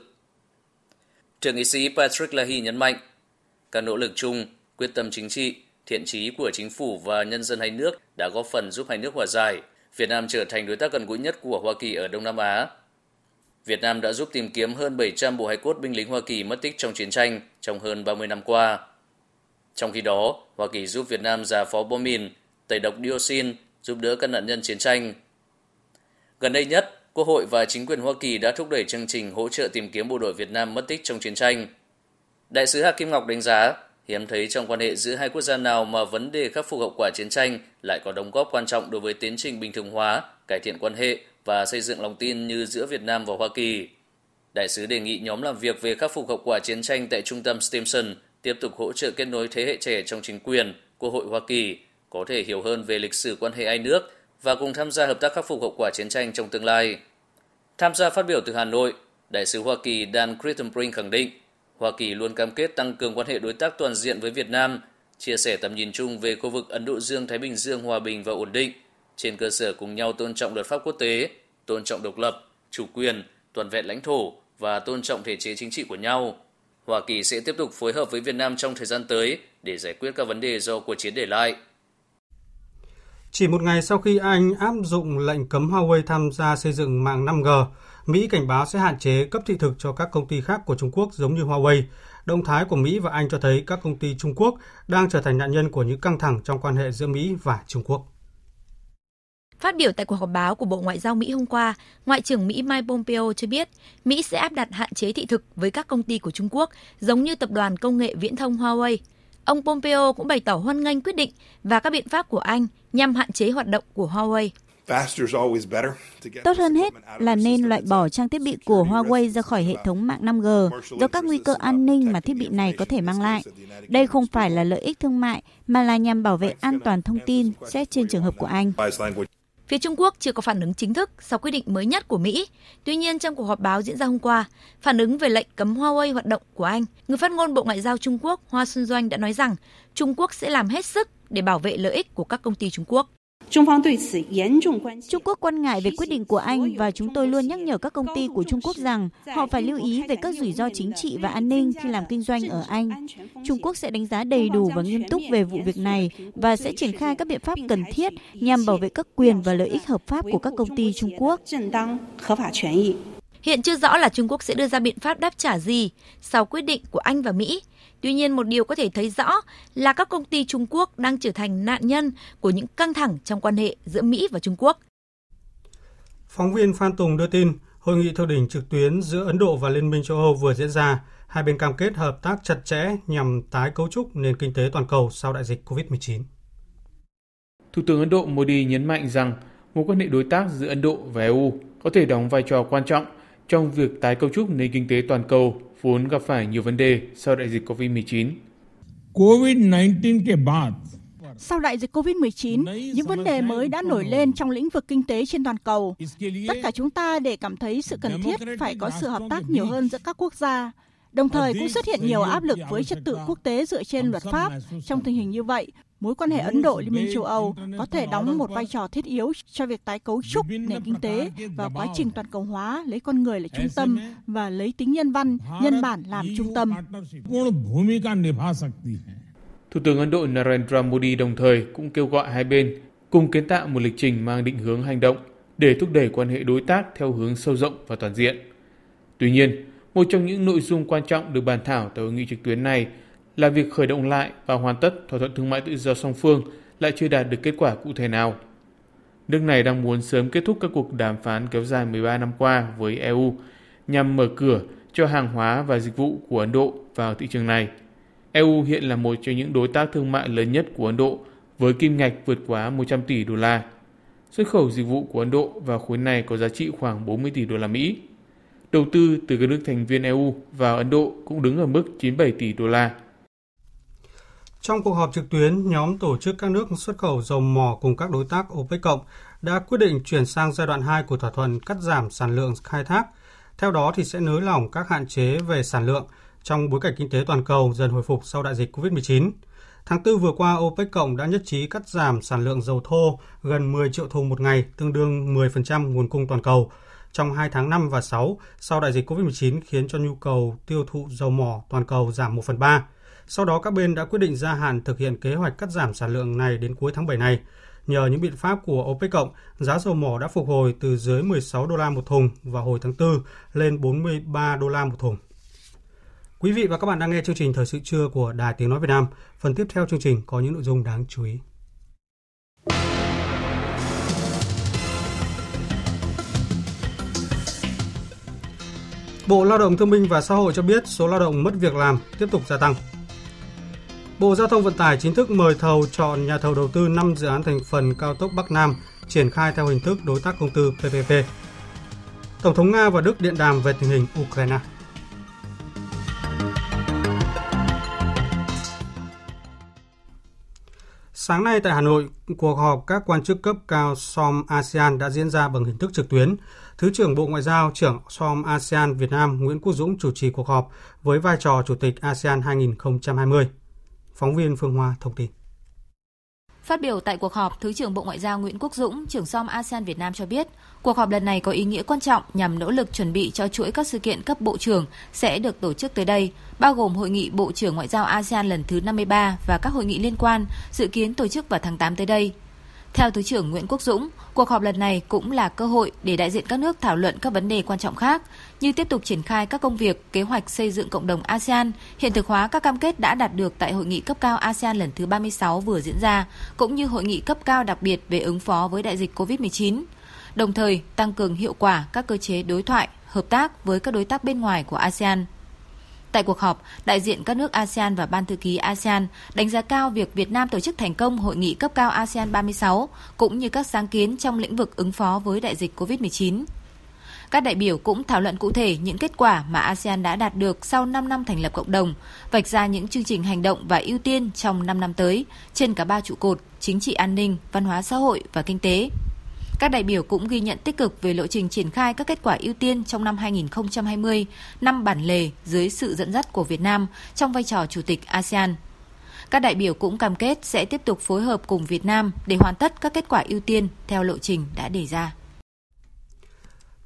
Speaker 15: Thượng nghị sĩ Patrick Leahy nhấn mạnh, các nỗ lực chung, quyết tâm chính trị, thiện trí của chính phủ và nhân dân hai nước đã góp phần giúp hai nước hòa giải, Việt Nam trở thành đối tác gần gũi nhất của Hoa Kỳ ở Đông Nam Á. Việt Nam đã giúp tìm kiếm hơn 700 bộ hài cốt binh lính Hoa Kỳ mất tích trong chiến tranh trong hơn 30 năm qua. Trong khi đó, Hoa Kỳ giúp Việt Nam giả phó bom mìn, tẩy độc dioxin, giúp đỡ các nạn nhân chiến tranh. Gần đây nhất, Quốc hội và chính quyền Hoa Kỳ đã thúc đẩy chương trình hỗ trợ tìm kiếm bộ đội Việt Nam mất tích trong chiến tranh. Đại sứ Hà Kim Ngọc đánh giá, hiếm thấy trong quan hệ giữa hai quốc gia nào mà vấn đề khắc phục hậu quả chiến tranh lại có đóng góp quan trọng đối với tiến trình bình thường hóa, cải thiện quan hệ và xây dựng lòng tin như giữa Việt Nam và Hoa Kỳ. Đại sứ đề nghị nhóm làm việc về khắc phục hậu quả chiến tranh tại trung tâm Stimson tiếp tục hỗ trợ kết nối thế hệ trẻ trong chính quyền, Quốc hội Hoa Kỳ, có thể hiểu hơn về lịch sử quan hệ hai nước và cùng tham gia hợp tác khắc phục hậu quả chiến tranh trong tương lai. Tham gia phát biểu từ Hà Nội, Đại sứ Hoa Kỳ Dan Crittenbrink khẳng định Hoa Kỳ luôn cam kết tăng cường quan hệ đối tác toàn diện với Việt Nam, chia sẻ tầm nhìn chung về khu vực Ấn Độ Dương-Thái Bình Dương hòa bình và ổn định, trên cơ sở cùng nhau tôn trọng luật pháp quốc tế, tôn trọng độc lập, chủ quyền, toàn vẹn lãnh thổ và tôn trọng thể chế chính trị của nhau. Hoa Kỳ sẽ tiếp tục phối hợp với Việt Nam trong thời gian tới để giải quyết các vấn đề do cuộc chiến để lại.
Speaker 1: Chỉ một ngày sau khi Anh áp dụng lệnh cấm Huawei tham gia xây dựng mạng 5G, Mỹ cảnh báo sẽ hạn chế cấp thị thực cho các công ty khác của Trung Quốc giống như Huawei. Động thái của Mỹ và Anh cho thấy các công ty Trung Quốc đang trở thành nạn nhân của những căng thẳng trong quan hệ giữa Mỹ và Trung Quốc.
Speaker 16: Phát biểu tại cuộc họp báo của Bộ Ngoại giao Mỹ hôm qua, Ngoại trưởng Mỹ Mike Pompeo cho biết Mỹ sẽ áp đặt hạn chế thị thực với các công ty của Trung Quốc, giống như tập đoàn công nghệ viễn thông Huawei. Ông Pompeo cũng bày tỏ hoan nghênh quyết định và các biện pháp của Anh nhằm hạn chế hoạt động của Huawei.
Speaker 17: Tốt hơn hết là nên loại bỏ trang thiết bị của Huawei ra khỏi hệ thống mạng 5G do các nguy cơ an ninh mà thiết bị này có thể mang lại. Đây không phải là lợi ích thương mại mà là nhằm bảo vệ an toàn thông tin xét trên trường hợp của Anh.
Speaker 16: Phía Trung Quốc chưa có phản ứng chính thức sau quyết định mới nhất của Mỹ. Tuy nhiên, trong cuộc họp báo diễn ra hôm qua, phản ứng về lệnh cấm Huawei hoạt động của Anh, người phát ngôn Bộ Ngoại giao Trung Quốc Hoa Xuân Doanh đã nói rằng Trung Quốc sẽ làm hết sức để bảo vệ lợi ích của các công ty Trung Quốc.
Speaker 17: Trung Quốc quan ngại về quyết định của Anh và chúng tôi luôn nhắc nhở các công ty của Trung Quốc rằng họ phải lưu ý về các rủi ro chính trị và an ninh khi làm kinh doanh ở Anh. Trung Quốc sẽ đánh giá đầy đủ và nghiêm túc về vụ việc này và sẽ triển khai các biện pháp cần thiết nhằm bảo vệ các quyền và lợi ích hợp pháp của các công ty Trung Quốc.
Speaker 16: Hiện chưa rõ là Trung Quốc sẽ đưa ra biện pháp đáp trả gì sau quyết định của Anh và Mỹ. Tuy nhiên, một điều có thể thấy rõ là các công ty Trung Quốc đang trở thành nạn nhân của những căng thẳng trong quan hệ giữa Mỹ và Trung Quốc.
Speaker 1: Phóng viên Phan Tùng đưa tin, hội nghị thượng đỉnh trực tuyến giữa Ấn Độ và Liên minh châu Âu vừa diễn ra. Hai bên cam kết hợp tác chặt chẽ nhằm tái cấu trúc nền kinh tế toàn cầu sau đại dịch COVID-19.
Speaker 18: Thủ tướng Ấn Độ Modi nhấn mạnh rằng mối quan hệ đối tác giữa Ấn Độ và EU có thể đóng vai trò quan trọng trong việc tái cấu trúc nền kinh tế toàn cầu vốn gặp phải nhiều vấn đề sau đại dịch COVID-19.
Speaker 19: COVID-19 के बाद sau đại dịch COVID-19, những vấn đề mới đã nổi lên trong lĩnh vực kinh tế trên toàn cầu. Tất cả chúng ta để cảm thấy sự cần thiết phải có sự hợp tác nhiều hơn giữa các quốc gia. Đồng thời cũng xuất hiện nhiều áp lực với trật tự quốc tế dựa trên luật pháp. Trong tình hình như vậy, mối quan hệ Ấn Độ Liên minh châu Âu có thể đóng một vai trò thiết yếu cho việc tái cấu trúc nền kinh tế và quá trình toàn cầu hóa lấy con người là trung tâm và lấy tính nhân văn, nhân bản làm trung tâm.
Speaker 18: Thủ tướng Ấn Độ Narendra Modi đồng thời cũng kêu gọi hai bên cùng kiến tạo một lịch trình mang định hướng hành động để thúc đẩy quan hệ đối tác theo hướng sâu rộng và toàn diện. Tuy nhiên, một trong những nội dung quan trọng được bàn thảo tại hội nghị trực tuyến này là việc khởi động lại và hoàn tất thỏa thuận thương mại tự do song phương lại chưa đạt được kết quả cụ thể nào. Nước này đang muốn sớm kết thúc các cuộc đàm phán kéo dài 13 năm qua với EU nhằm mở cửa cho hàng hóa và dịch vụ của Ấn Độ vào thị trường này. EU hiện là một trong những đối tác thương mại lớn nhất của Ấn Độ với kim ngạch vượt quá 100 tỷ đô la. Xuất khẩu dịch vụ của Ấn Độ vào khối này có giá trị khoảng 40 tỷ đô la Mỹ. Đầu tư từ các nước thành viên EU vào Ấn Độ cũng đứng ở mức 97 tỷ đô la.
Speaker 1: Trong cuộc họp trực tuyến, nhóm tổ chức các nước xuất khẩu dầu mỏ cùng các đối tác OPEC cộng đã quyết định chuyển sang giai đoạn 2 của thỏa thuận cắt giảm sản lượng khai thác. Theo đó thì sẽ nới lỏng các hạn chế về sản lượng trong bối cảnh kinh tế toàn cầu dần hồi phục sau đại dịch COVID-19. Tháng 4 vừa qua, OPEC cộng đã nhất trí cắt giảm sản lượng dầu thô gần 10 triệu thùng một ngày, tương đương 10% nguồn cung toàn cầu trong 2 tháng 5 và 6 sau đại dịch COVID-19 khiến cho nhu cầu tiêu thụ dầu mỏ toàn cầu giảm 1 phần 3. Sau đó các bên đã quyết định gia hạn thực hiện kế hoạch cắt giảm sản lượng này đến cuối tháng 7 này. Nhờ những biện pháp của OPEC cộng, giá dầu mỏ đã phục hồi từ dưới 16 đô la một thùng vào hồi tháng 4 lên 43 đô la một thùng. Quý vị và các bạn đang nghe chương trình Thời sự trưa của Đài Tiếng Nói Việt Nam. Phần tiếp theo chương trình có những nội dung đáng chú ý. Bộ Lao động Thương binh và Xã hội cho biết số lao động mất việc làm tiếp tục gia tăng. Bộ Giao thông Vận tải chính thức mời thầu chọn nhà thầu đầu tư 5 dự án thành phần cao tốc Bắc Nam triển khai theo hình thức đối tác công tư PPP. Tổng thống Nga và Đức điện đàm về tình hình Ukraine. Sáng nay tại Hà Nội, cuộc họp các quan chức cấp cao SOM ASEAN đã diễn ra bằng hình thức trực tuyến. Thứ trưởng Bộ Ngoại giao, trưởng SOM ASEAN Việt Nam Nguyễn Quốc Dũng chủ trì cuộc họp với vai trò Chủ tịch ASEAN 2020. Phóng viên Phương Hoa thông tin.
Speaker 20: Phát biểu tại cuộc họp, Thứ trưởng Bộ Ngoại giao Nguyễn Quốc Dũng, trưởng SOM ASEAN Việt Nam cho biết, cuộc họp lần này có ý nghĩa quan trọng nhằm nỗ lực chuẩn bị cho chuỗi các sự kiện cấp bộ trưởng sẽ được tổ chức tới đây, bao gồm Hội nghị Bộ trưởng Ngoại giao ASEAN lần thứ 53 và các hội nghị liên quan, dự kiến tổ chức vào tháng 8 tới đây. Theo Thứ trưởng Nguyễn Quốc Dũng, cuộc họp lần này cũng là cơ hội để đại diện các nước thảo luận các vấn đề quan trọng khác, như tiếp tục triển khai các công việc, kế hoạch xây dựng cộng đồng ASEAN, hiện thực hóa các cam kết đã đạt được tại hội nghị cấp cao ASEAN lần thứ 36 vừa diễn ra, cũng như hội nghị cấp cao đặc biệt về ứng phó với đại dịch COVID-19. Đồng thời, tăng cường hiệu quả các cơ chế đối thoại, hợp tác với các đối tác bên ngoài của ASEAN. Tại cuộc họp, đại diện các nước ASEAN và Ban thư ký ASEAN đánh giá cao việc Việt Nam tổ chức thành công hội nghị cấp cao ASEAN 36 cũng như các sáng kiến trong lĩnh vực ứng phó với đại dịch COVID-19. Các đại biểu cũng thảo luận cụ thể những kết quả mà ASEAN đã đạt được sau 5 năm thành lập cộng đồng, vạch ra những chương trình hành động và ưu tiên trong 5 năm tới trên cả ba trụ cột chính trị an ninh, văn hóa xã hội và kinh tế. Các đại biểu cũng ghi nhận tích cực về lộ trình triển khai các kết quả ưu tiên trong năm 2020, năm bản lề dưới sự dẫn dắt của Việt Nam trong vai trò Chủ tịch ASEAN. Các đại biểu cũng cam kết sẽ tiếp tục phối hợp cùng Việt Nam để hoàn tất các kết quả ưu tiên theo lộ trình đã đề ra.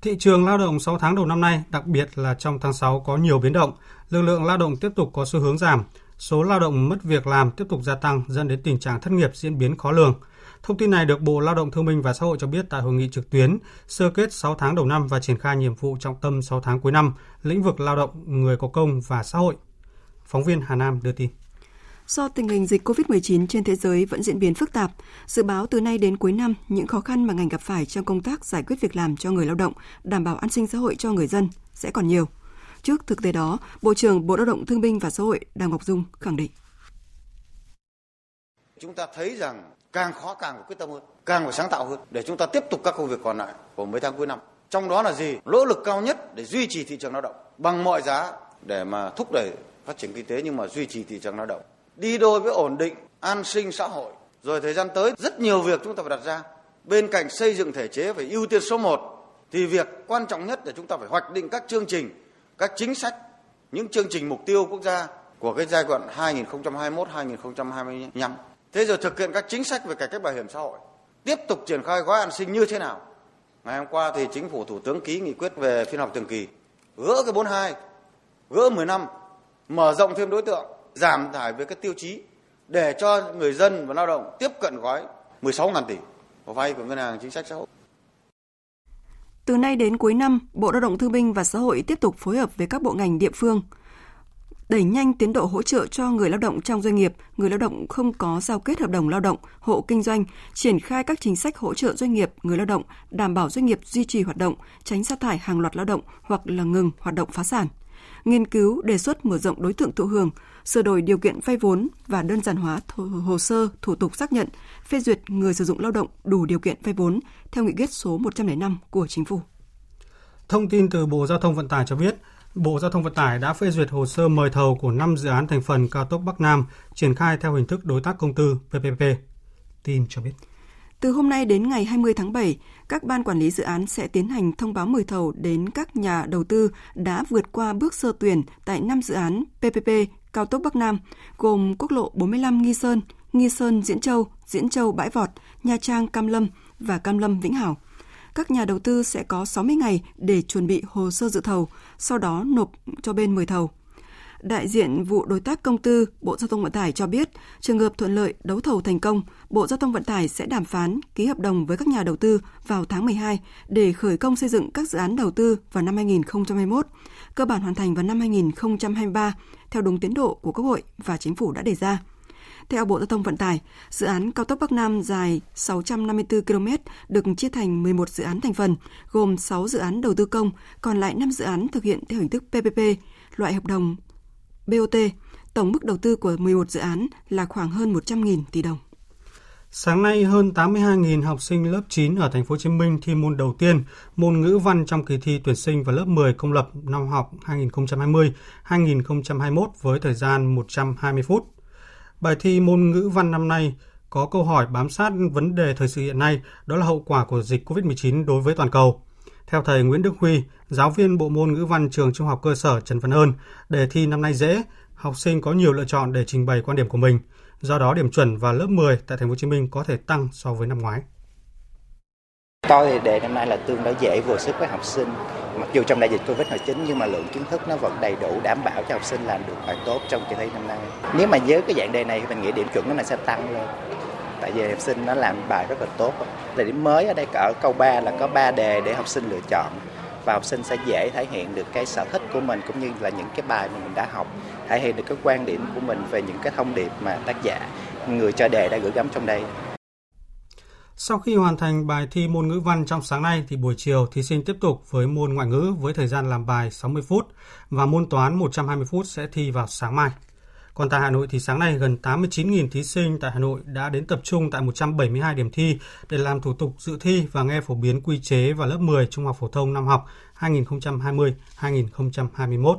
Speaker 1: Thị trường lao động 6 tháng đầu năm nay, đặc biệt là trong tháng 6 có nhiều biến động, lực lượng lao động tiếp tục có xu hướng giảm, số lao động mất việc làm tiếp tục gia tăng dẫn đến tình trạng thất nghiệp diễn biến khó lường. Thông tin này được Bộ Lao động Thương binh và Xã hội cho biết tại hội nghị trực tuyến sơ kết 6 tháng đầu năm và triển khai nhiệm vụ trọng tâm 6 tháng cuối năm, lĩnh vực lao động, người có công và xã hội. Phóng viên Hà Nam đưa tin.
Speaker 10: Do tình hình dịch COVID-19 trên thế giới vẫn diễn biến phức tạp, dự báo từ nay đến cuối năm, những khó khăn mà ngành gặp phải trong công tác giải quyết việc làm cho người lao động, đảm bảo an sinh xã hội cho người dân sẽ còn nhiều. Trước thực tế đó, Bộ trưởng Bộ Lao động Thương binh và Xã hội Đào Ngọc Dung khẳng định.
Speaker 21: Chúng ta thấy rằng càng khó càng phải quyết tâm hơn, càng phải sáng tạo hơn để chúng ta tiếp tục các công việc còn lại của mấy tháng cuối năm. Trong đó là gì? Nỗ lực cao nhất để duy trì thị trường lao động bằng mọi giá để mà thúc đẩy phát triển kinh tế nhưng mà duy trì thị trường lao động. Đi đôi với ổn định an sinh xã hội. Rồi thời gian tới rất nhiều việc chúng ta phải đặt ra. Bên cạnh xây dựng thể chế phải ưu tiên số 1 thì việc quan trọng nhất là chúng ta phải hoạch định các chương trình, các chính sách, những chương trình mục tiêu quốc gia của cái giai đoạn 2021-2025 Thế rồi thực hiện các chính sách về cải cách bảo hiểm xã hội, tiếp tục triển khai gói an sinh như thế nào? Ngày hôm qua thì chính phủ thủ tướng ký nghị quyết về phiên họp thường kỳ, gỡ cái 42, gỡ 10 năm, mở rộng thêm đối tượng, giảm tải về các tiêu chí để cho người dân và lao động tiếp cận gói 16.000 tỷ vay của ngân hàng chính sách xã hội.
Speaker 10: Từ nay đến cuối năm, Bộ Lao động Thương binh và Xã hội tiếp tục phối hợp với các bộ ngành địa phương đẩy nhanh tiến độ hỗ trợ cho người lao động trong doanh nghiệp, người lao động không có giao kết hợp đồng lao động, hộ kinh doanh, triển khai các chính sách hỗ trợ doanh nghiệp, người lao động, đảm bảo doanh nghiệp duy trì hoạt động, tránh sa thải hàng loạt lao động hoặc là ngừng hoạt động phá sản. Nghiên cứu đề xuất mở rộng đối tượng thụ hưởng, sửa đổi điều kiện vay vốn và đơn giản hóa hồ sơ thủ tục xác nhận, phê duyệt người sử dụng lao động đủ điều kiện vay vốn theo nghị quyết số 105 của chính phủ.
Speaker 1: Thông tin từ Bộ Giao thông Vận tải cho biết, Bộ Giao thông Vận tải đã phê duyệt hồ sơ mời thầu của 5 dự án thành phần cao tốc Bắc Nam triển khai theo hình thức đối tác công tư PPP. Tin cho biết.
Speaker 10: Từ hôm nay đến ngày 20 tháng 7, các ban quản lý dự án sẽ tiến hành thông báo mời thầu đến các nhà đầu tư đã vượt qua bước sơ tuyển tại 5 dự án PPP cao tốc Bắc Nam, gồm quốc lộ 45 Nghi Sơn, Nghi Sơn Diễn Châu, Diễn Châu Bãi Vọt, Nha Trang Cam Lâm và Cam Lâm Vĩnh Hảo các nhà đầu tư sẽ có 60 ngày để chuẩn bị hồ sơ dự thầu, sau đó nộp cho bên mời thầu. Đại diện vụ đối tác công tư Bộ Giao thông Vận tải cho biết, trường hợp thuận lợi đấu thầu thành công, Bộ Giao thông Vận tải sẽ đàm phán ký hợp đồng với các nhà đầu tư vào tháng 12 để khởi công xây dựng các dự án đầu tư vào năm 2021, cơ bản hoàn thành vào năm 2023 theo đúng tiến độ của Quốc hội và Chính phủ đã đề ra. Theo Bộ Giao thông Vận tải, dự án cao tốc Bắc Nam dài 654 km được chia thành 11 dự án thành phần, gồm 6 dự án đầu tư công, còn lại 5 dự án thực hiện theo hình thức PPP, loại hợp đồng BOT. Tổng mức đầu tư của 11 dự án là khoảng hơn 100.000 tỷ đồng.
Speaker 1: Sáng nay, hơn 82.000 học sinh lớp 9 ở thành phố Hồ Chí Minh thi môn đầu tiên, môn ngữ văn trong kỳ thi tuyển sinh vào lớp 10 công lập năm học 2020-2021 với thời gian 120 phút. Bài thi môn ngữ văn năm nay có câu hỏi bám sát vấn đề thời sự hiện nay, đó là hậu quả của dịch COVID-19 đối với toàn cầu. Theo thầy Nguyễn Đức Huy, giáo viên bộ môn ngữ văn trường Trung học cơ sở Trần Văn Ơn, đề thi năm nay dễ, học sinh có nhiều lựa chọn để trình bày quan điểm của mình. Do đó điểm chuẩn vào lớp 10 tại thành phố Hồ Chí Minh có thể tăng so với năm ngoái.
Speaker 22: Tôi thì đề năm nay là tương đối dễ vừa sức với học sinh. Mặc dù trong đại dịch Covid-19 nhưng mà lượng kiến thức nó vẫn đầy đủ đảm bảo cho học sinh làm được bài tốt trong kỳ thi năm nay. Nếu mà với cái dạng đề này thì mình nghĩ điểm chuẩn nó sẽ tăng lên. Tại vì học sinh nó làm bài rất là tốt. Là điểm mới ở đây ở câu 3 là có 3 đề để học sinh lựa chọn và học sinh sẽ dễ thể hiện được cái sở thích của mình, cũng như là những cái bài mà mình đã học thể hiện được cái quan điểm của mình về những cái thông điệp mà tác giả, người cho đề đã gửi gắm trong đây
Speaker 1: sau khi hoàn thành bài thi môn ngữ văn trong sáng nay thì buổi chiều thí sinh tiếp tục với môn ngoại ngữ với thời gian làm bài 60 phút và môn toán 120 phút sẽ thi vào sáng mai. Còn tại Hà Nội thì sáng nay gần 89.000 thí sinh tại Hà Nội đã đến tập trung tại 172 điểm thi để làm thủ tục dự thi và nghe phổ biến quy chế vào lớp 10 trung học phổ thông năm học 2020-2021.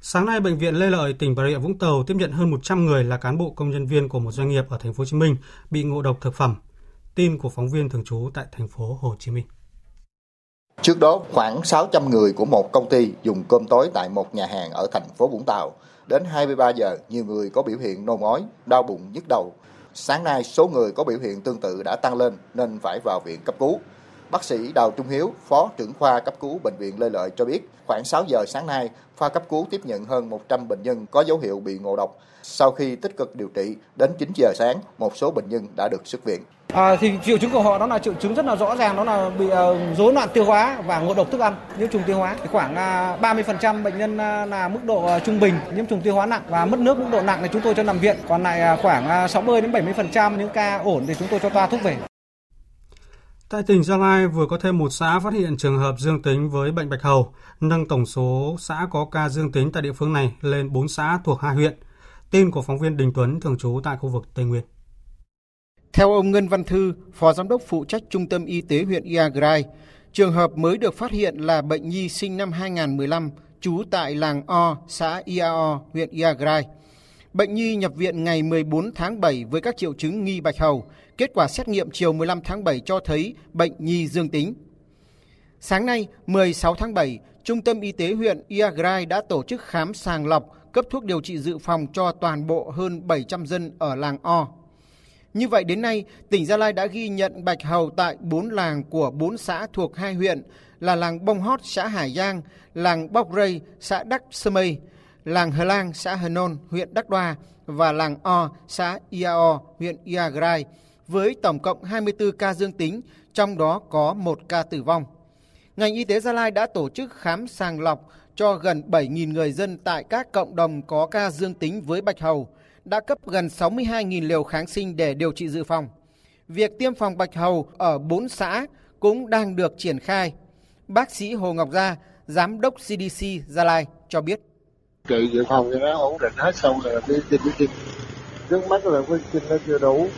Speaker 1: Sáng nay, bệnh viện Lê Lợi, tỉnh Bà Rịa Vũng Tàu tiếp nhận hơn 100 người là cán bộ công nhân viên của một doanh nghiệp ở thành phố Hồ Chí Minh bị ngộ độc thực phẩm. Tin của phóng viên thường trú tại thành phố Hồ Chí Minh.
Speaker 23: Trước đó, khoảng 600 người của một công ty dùng cơm tối tại một nhà hàng ở thành phố Vũng Tàu. Đến 23 giờ, nhiều người có biểu hiện nôn ói, đau bụng, nhức đầu. Sáng nay, số người có biểu hiện tương tự đã tăng lên nên phải vào viện cấp cứu. Bác sĩ Đào Trung Hiếu, Phó trưởng khoa cấp cứu Bệnh viện Lê Lợi cho biết, khoảng 6 giờ sáng nay, khoa cấp cứu tiếp nhận hơn 100 bệnh nhân có dấu hiệu bị ngộ độc. Sau khi tích cực điều trị, đến 9 giờ sáng, một số bệnh nhân đã được xuất viện.
Speaker 24: À, thì triệu chứng của họ đó là triệu chứng rất là rõ ràng đó là bị ờ, uh, rối loạn tiêu hóa và ngộ độc thức ăn nhiễm trùng tiêu hóa thì khoảng à, uh, 30% bệnh nhân uh, là mức độ uh, trung bình nhiễm trùng tiêu hóa nặng và mất nước mức độ nặng thì chúng tôi cho nằm viện còn lại uh, khoảng uh, 60 đến 70% những ca ổn thì chúng tôi cho toa thuốc về
Speaker 1: Tại tỉnh Gia Lai vừa có thêm một xã phát hiện trường hợp dương tính với bệnh bạch hầu, nâng tổng số xã có ca dương tính tại địa phương này lên 4 xã thuộc hai huyện. Tin của phóng viên Đình Tuấn thường trú tại khu vực Tây Nguyên.
Speaker 25: Theo ông Ngân Văn Thư, Phó Giám đốc phụ trách Trung tâm Y tế huyện Iagrai, trường hợp mới được phát hiện là bệnh nhi sinh năm 2015, trú tại làng O, xã Iao, huyện Iagrai. Bệnh nhi nhập viện ngày 14 tháng 7 với các triệu chứng nghi bạch hầu. Kết quả xét nghiệm chiều 15 tháng 7 cho thấy bệnh nhi dương tính. Sáng nay, 16 tháng 7, Trung tâm Y tế huyện Iagrai đã tổ chức khám sàng lọc, cấp thuốc điều trị dự phòng cho toàn bộ hơn 700 dân ở làng O. Như vậy đến nay, tỉnh Gia Lai đã ghi nhận bạch hầu tại 4 làng của 4 xã thuộc hai huyện là làng Bông Hót, xã Hải Giang, làng Bóc Rây, xã Đắc Sơ Mây, làng Hờ Lang, xã Hờ Nôn, huyện Đắc Đoa và làng O, xã Iao, huyện Iagrai, với tổng cộng 24 ca dương tính, trong đó có một ca tử vong. Ngành y tế Gia Lai đã tổ chức khám sàng lọc cho gần 7.000 người dân tại các cộng đồng có ca dương tính với bạch hầu, đã cấp gần 62.000 liều kháng sinh để điều trị dự phòng. Việc tiêm phòng bạch hầu ở 4 xã cũng đang được triển khai. Bác sĩ Hồ Ngọc Gia, Giám đốc CDC Gia Lai cho biết.
Speaker 26: Trị dự phòng thì nó ổn định hết xong rồi đi tiêm đi tiêm. Trước mắt là vaccine nó chưa đủ,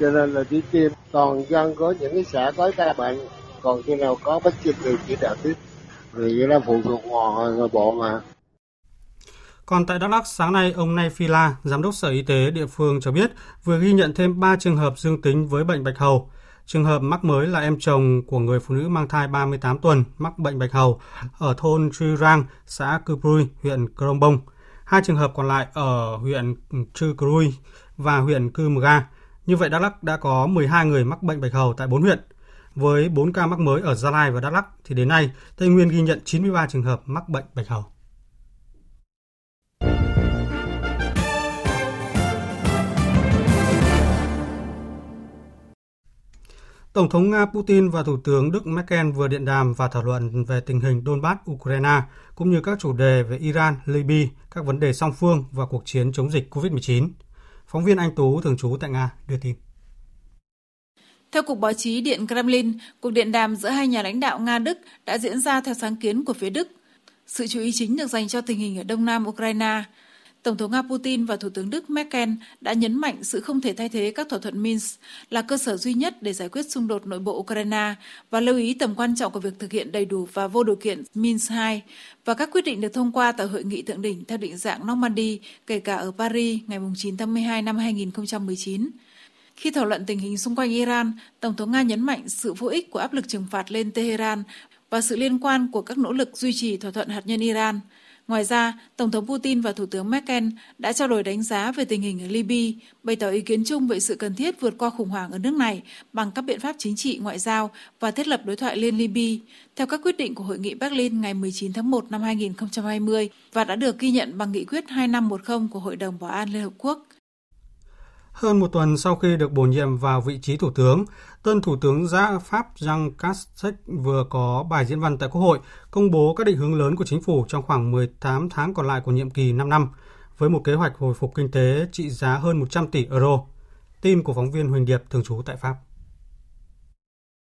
Speaker 26: cho nên là đi tiêm. Toàn dân có những cái xã có ca bệnh, còn khi nào có vaccine thì chỉ đạo tiếp. Vì nó phụ thuộc vào người bộ mà.
Speaker 1: Còn tại Đắk Lắk, sáng nay, ông Nay Phi La, Giám đốc Sở Y tế địa phương cho biết vừa ghi nhận thêm 3 trường hợp dương tính với bệnh bạch hầu. Trường hợp mắc mới là em chồng của người phụ nữ mang thai 38 tuần mắc bệnh bạch hầu ở thôn Trư Rang, xã Cư Prui, huyện crong Bông. Hai trường hợp còn lại ở huyện Trư Crui và huyện Cư Mờ Ga. Như vậy Đắk Lắk đã có 12 người mắc bệnh bạch hầu tại 4 huyện. Với 4 ca mắc mới ở Gia Lai và Đắk Lắk thì đến nay Tây Nguyên ghi nhận 93 trường hợp mắc bệnh bạch hầu. Tổng thống Nga Putin và Thủ tướng Đức Merkel vừa điện đàm và thảo luận về tình hình Donbass, Ukraine, cũng như các chủ đề về Iran, Libya, các vấn đề song phương và cuộc chiến chống dịch COVID-19. Phóng viên Anh Tú, thường trú tại Nga, đưa tin.
Speaker 27: Theo Cục Báo chí Điện Kremlin, cuộc điện đàm giữa hai nhà lãnh đạo Nga-Đức đã diễn ra theo sáng kiến của phía Đức. Sự chú ý chính được dành cho tình hình ở Đông Nam Ukraine. Tổng thống Nga Putin và Thủ tướng Đức Merkel đã nhấn mạnh sự không thể thay thế các thỏa thuận Minsk là cơ sở duy nhất để giải quyết xung đột nội bộ Ukraine và lưu ý tầm quan trọng của việc thực hiện đầy đủ và vô điều kiện Minsk II và các quyết định được thông qua tại hội nghị thượng đỉnh theo định dạng Normandy, kể cả ở Paris ngày 9 tháng 12 năm 2019. Khi thảo luận tình hình xung quanh Iran, Tổng thống Nga nhấn mạnh sự vô ích của áp lực trừng phạt lên Tehran và sự liên quan của các nỗ lực duy trì thỏa thuận hạt nhân Iran. Ngoài ra, Tổng thống Putin và Thủ tướng Merkel đã trao đổi đánh giá về tình hình ở Libya, bày tỏ ý kiến chung về sự cần thiết vượt qua khủng hoảng ở nước này bằng các biện pháp chính trị, ngoại giao và thiết lập đối thoại liên Libya, theo các quyết định của Hội nghị Berlin ngày 19 tháng 1 năm 2020 và đã được ghi nhận bằng nghị quyết 2510 của Hội đồng Bảo an Liên Hợp Quốc.
Speaker 1: Hơn một tuần sau khi được bổ nhiệm vào vị trí thủ tướng, tân thủ tướng gia Pháp Jean Castex vừa có bài diễn văn tại Quốc hội công bố các định hướng lớn của chính phủ trong khoảng 18 tháng còn lại của nhiệm kỳ 5 năm, với một kế hoạch hồi phục kinh tế trị giá hơn 100 tỷ euro. Tin của phóng viên Huỳnh Điệp thường trú tại Pháp.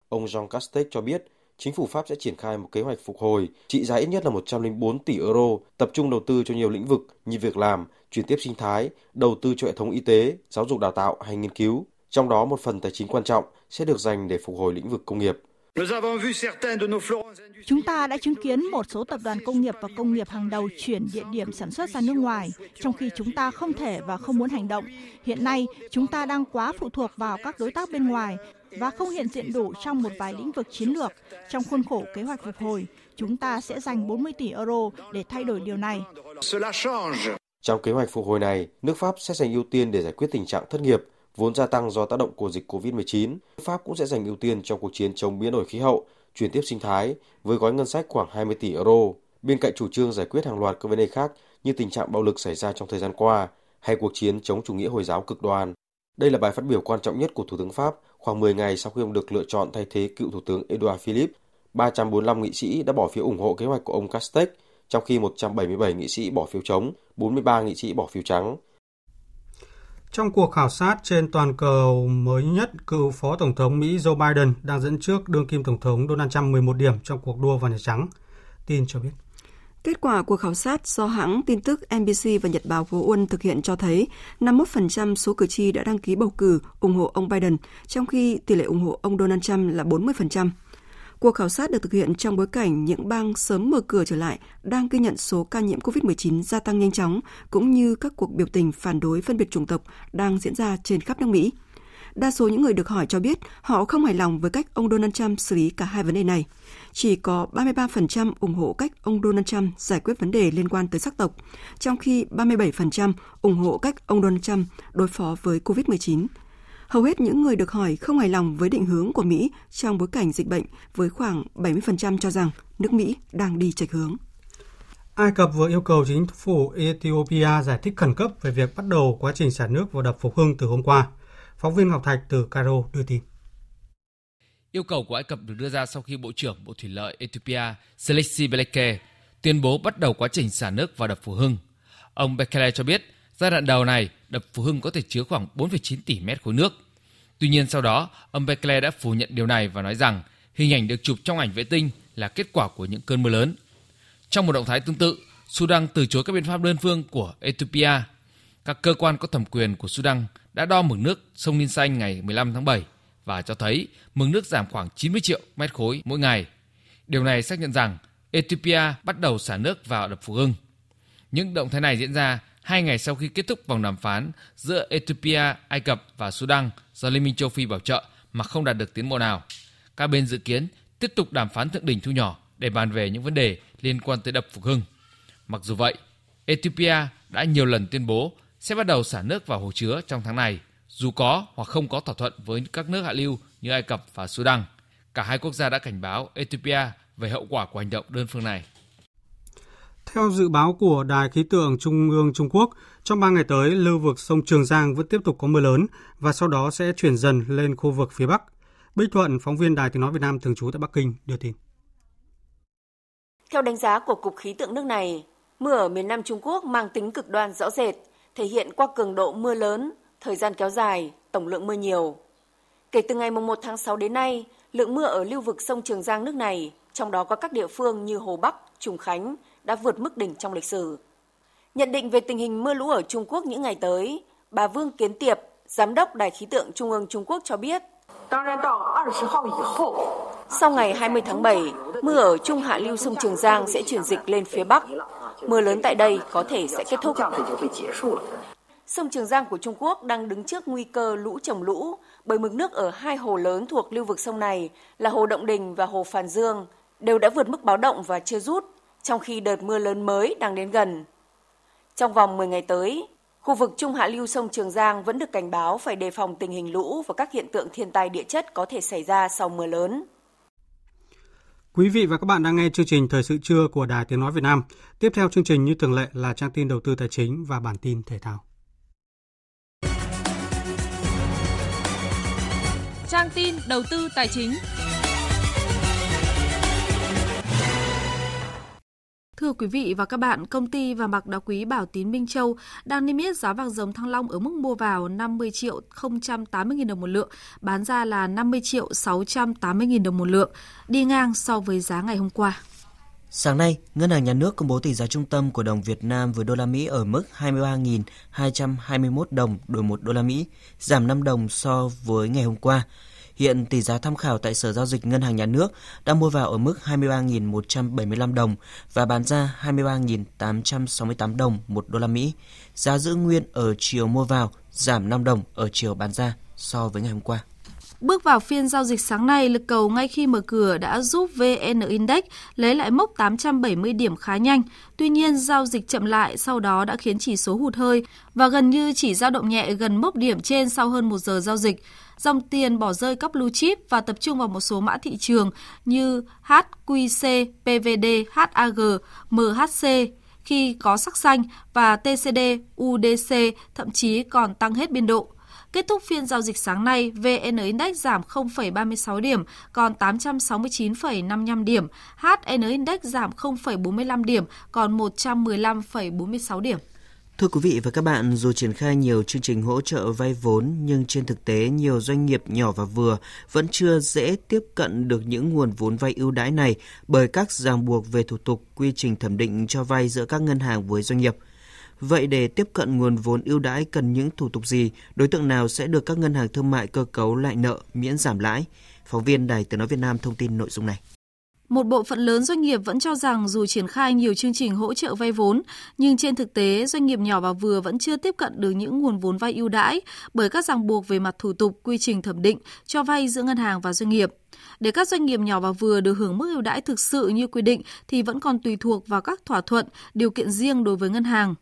Speaker 28: Ông Jean Castex cho biết chính phủ Pháp sẽ triển khai một kế hoạch phục hồi trị giá ít nhất là 104 tỷ euro, tập trung đầu tư cho nhiều lĩnh vực như việc làm, chuyển tiếp sinh thái, đầu tư cho hệ thống y tế, giáo dục đào tạo hay nghiên cứu. Trong đó một phần tài chính quan trọng sẽ được dành để phục hồi lĩnh vực công nghiệp.
Speaker 19: Chúng ta đã chứng kiến một số tập đoàn công nghiệp và công nghiệp hàng đầu chuyển địa điểm sản xuất ra nước ngoài, trong khi chúng ta không thể và không muốn hành động. Hiện nay, chúng ta đang quá phụ thuộc vào các đối tác bên ngoài và không hiện diện đủ trong một vài lĩnh vực chiến lược. Trong khuôn khổ kế hoạch phục hồi, chúng ta sẽ dành 40 tỷ euro để thay đổi điều này.
Speaker 28: Trong kế hoạch phục hồi này, nước Pháp sẽ dành ưu tiên để giải quyết tình trạng thất nghiệp, vốn gia tăng do tác động của dịch COVID-19. Pháp cũng sẽ dành ưu tiên trong cuộc chiến chống biến đổi khí hậu, chuyển tiếp sinh thái với gói ngân sách khoảng 20 tỷ euro. Bên cạnh chủ trương giải quyết hàng loạt các vấn đề khác như tình trạng bạo lực xảy ra trong thời gian qua hay cuộc chiến chống chủ nghĩa Hồi giáo cực đoan. Đây là bài phát biểu quan trọng nhất của Thủ tướng Pháp khoảng 10 ngày sau khi ông được lựa chọn thay thế cựu Thủ tướng Edouard Philippe. 345 nghị sĩ đã bỏ phiếu ủng hộ kế hoạch của ông Castex, trong khi 177 nghị sĩ bỏ phiếu chống, 43 nghị sĩ bỏ phiếu trắng.
Speaker 1: Trong cuộc khảo sát trên toàn cầu mới nhất, cựu Phó Tổng thống Mỹ Joe Biden đang dẫn trước đương kim Tổng thống Donald Trump 11 điểm trong cuộc đua vào Nhà Trắng. Tin cho biết.
Speaker 10: Kết quả cuộc khảo sát do hãng tin tức NBC và Nhật báo Phố Uân thực hiện cho thấy 51% số cử tri đã đăng ký bầu cử ủng hộ ông Biden, trong khi tỷ lệ ủng hộ ông Donald Trump là 40%. Cuộc khảo sát được thực hiện trong bối cảnh những bang sớm mở cửa trở lại đang ghi nhận số ca nhiễm COVID-19 gia tăng nhanh chóng, cũng như các cuộc biểu tình phản đối phân biệt chủng tộc đang diễn ra trên khắp nước Mỹ. Đa số những người được hỏi cho biết họ không hài lòng với cách ông Donald Trump xử lý cả hai vấn đề này. Chỉ có 33% ủng hộ cách ông Donald Trump giải quyết vấn đề liên quan tới sắc tộc, trong khi 37% ủng hộ cách ông Donald Trump đối phó với COVID-19. Hầu hết những người được hỏi không hài lòng với định hướng của Mỹ trong bối cảnh dịch bệnh, với khoảng 70% cho rằng nước Mỹ đang đi chệch hướng.
Speaker 1: Ai Cập vừa yêu cầu chính phủ Ethiopia giải thích khẩn cấp về việc bắt đầu quá trình xả nước vào đập Phục Hưng từ hôm qua. Phóng viên Ngọc Thạch từ Cairo đưa tin.
Speaker 25: Yêu cầu của Ai Cập được đưa ra sau khi Bộ trưởng Bộ Thủy lợi Ethiopia Selassie Beleke tuyên bố bắt đầu quá trình xả nước vào đập Phú Hưng. Ông Bekele cho biết giai đoạn đầu này đập Phú Hưng có thể chứa khoảng 4,9 tỷ mét khối nước. Tuy nhiên sau đó, ông Bekele đã phủ nhận điều này và nói rằng hình ảnh được chụp trong ảnh vệ tinh là kết quả của những cơn mưa lớn. Trong một động thái tương tự, Sudan từ chối các biện pháp đơn phương của Ethiopia. Các cơ quan có thẩm quyền của Sudan đã đo mực nước sông Ninh Xanh ngày 15 tháng 7 và cho thấy mực nước giảm khoảng 90 triệu mét khối mỗi ngày. Điều này xác nhận rằng Ethiopia bắt đầu xả nước vào đập Phú Hưng. Những động thái này diễn ra hai ngày sau khi kết thúc vòng đàm phán giữa Ethiopia, Ai Cập và Sudan do Liên minh châu Phi bảo trợ mà không đạt được tiến bộ nào. Các bên dự kiến tiếp tục đàm phán thượng đỉnh thu nhỏ để bàn về những vấn đề liên quan tới đập Phục Hưng. Mặc dù vậy, Ethiopia đã nhiều lần tuyên bố sẽ bắt đầu xả nước vào hồ chứa trong tháng này, dù có hoặc không có thỏa thuận với các nước hạ lưu như Ai Cập và Sudan. Cả hai quốc gia đã cảnh báo Ethiopia về hậu quả của hành động đơn phương này.
Speaker 1: Theo dự báo của Đài khí tượng Trung ương Trung Quốc, trong 3 ngày tới, lưu vực sông Trường Giang vẫn tiếp tục có mưa lớn và sau đó sẽ chuyển dần lên khu vực phía Bắc. Bích Thuận, phóng viên Đài Tiếng Nói Việt Nam thường trú tại Bắc Kinh, đưa tin.
Speaker 29: Theo đánh giá của Cục Khí tượng nước này, mưa ở miền Nam Trung Quốc mang tính cực đoan rõ rệt, thể hiện qua cường độ mưa lớn, thời gian kéo dài, tổng lượng mưa nhiều. Kể từ ngày 1 tháng 6 đến nay, lượng mưa ở lưu vực sông Trường Giang nước này, trong đó có các địa phương như Hồ Bắc, Trùng Khánh, đã vượt mức đỉnh trong lịch sử. Nhận định về tình hình mưa lũ ở Trung Quốc những ngày tới, bà Vương Kiến Tiệp, Giám đốc Đài khí tượng Trung ương Trung Quốc cho biết, sau ngày 20 tháng 7, mưa ở trung hạ lưu sông Trường Giang sẽ chuyển dịch lên phía Bắc. Mưa lớn tại đây có thể sẽ kết thúc. Sông Trường Giang của Trung Quốc đang đứng trước nguy cơ lũ trồng lũ bởi mực nước ở hai hồ lớn thuộc lưu vực sông này là Hồ Động Đình và Hồ Phàn Dương đều đã vượt mức báo động và chưa rút, trong khi đợt mưa lớn mới đang đến gần. Trong vòng 10 ngày tới, khu vực trung hạ lưu sông Trường Giang vẫn được cảnh báo phải đề phòng tình hình lũ và các hiện tượng thiên tai địa chất có thể xảy ra sau mưa lớn.
Speaker 1: Quý vị và các bạn đang nghe chương trình Thời sự trưa của Đài Tiếng Nói Việt Nam. Tiếp theo chương trình như thường lệ là trang tin đầu tư tài chính và bản tin thể thao.
Speaker 16: Trang tin đầu tư tài chính
Speaker 30: Thưa quý vị và các bạn, công ty vàng bạc đá quý Bảo Tín Minh Châu đang niêm yết giá vàng dòng thăng long ở mức mua vào 50 triệu 080 000 đồng một lượng, bán ra là 50 triệu 680 000 đồng một lượng, đi ngang so với giá ngày hôm qua.
Speaker 31: Sáng nay, Ngân hàng Nhà nước công bố tỷ giá trung tâm của đồng Việt Nam với đô la Mỹ ở mức 23.221 đồng đổi 1 đô la Mỹ, giảm 5 đồng so với ngày hôm qua. Hiện tỷ giá tham khảo tại Sở Giao dịch Ngân hàng Nhà nước đang mua vào ở mức 23.175 đồng và bán ra 23.868 đồng một đô la Mỹ. Giá giữ nguyên ở chiều mua vào, giảm 5 đồng ở chiều bán ra so với ngày hôm qua.
Speaker 30: Bước vào phiên giao dịch sáng nay, lực cầu ngay khi mở cửa đã giúp VN Index lấy lại mốc 870 điểm khá nhanh. Tuy nhiên, giao dịch chậm lại sau đó đã khiến chỉ số hụt hơi và gần như chỉ dao động nhẹ gần mốc điểm trên sau hơn một giờ giao dịch. Dòng tiền bỏ rơi các blue chip và tập trung vào một số mã thị trường như HQC, PVD, HAG, MHC khi có sắc xanh và TCD, UDC thậm chí còn tăng hết biên độ. Kết thúc phiên giao dịch sáng nay, VN Index giảm 0,36 điểm, còn 869,55 điểm. HN Index giảm 0,45 điểm, còn 115,46 điểm.
Speaker 31: Thưa quý vị và các bạn, dù triển khai nhiều chương trình hỗ trợ vay vốn nhưng trên thực tế nhiều doanh nghiệp nhỏ và vừa vẫn chưa dễ tiếp cận được những nguồn vốn vay ưu đãi này bởi các ràng buộc về thủ tục, quy trình thẩm định cho vay giữa các ngân hàng với doanh nghiệp. Vậy để tiếp cận nguồn vốn ưu đãi cần những thủ tục gì, đối tượng nào sẽ được các ngân hàng thương mại cơ cấu lại nợ, miễn giảm lãi? Phóng viên Đài Tiếng Nói Việt Nam thông tin nội dung này.
Speaker 30: Một bộ phận lớn doanh nghiệp vẫn cho rằng dù triển khai nhiều chương trình hỗ trợ vay vốn, nhưng trên thực tế doanh nghiệp nhỏ và vừa vẫn chưa tiếp cận được những nguồn vốn vay ưu đãi bởi các ràng buộc về mặt thủ tục, quy trình thẩm định cho vay giữa ngân hàng và doanh nghiệp. Để các doanh nghiệp nhỏ và vừa được hưởng mức ưu đãi thực sự như quy định thì vẫn còn tùy thuộc vào các thỏa thuận, điều kiện riêng đối với ngân hàng.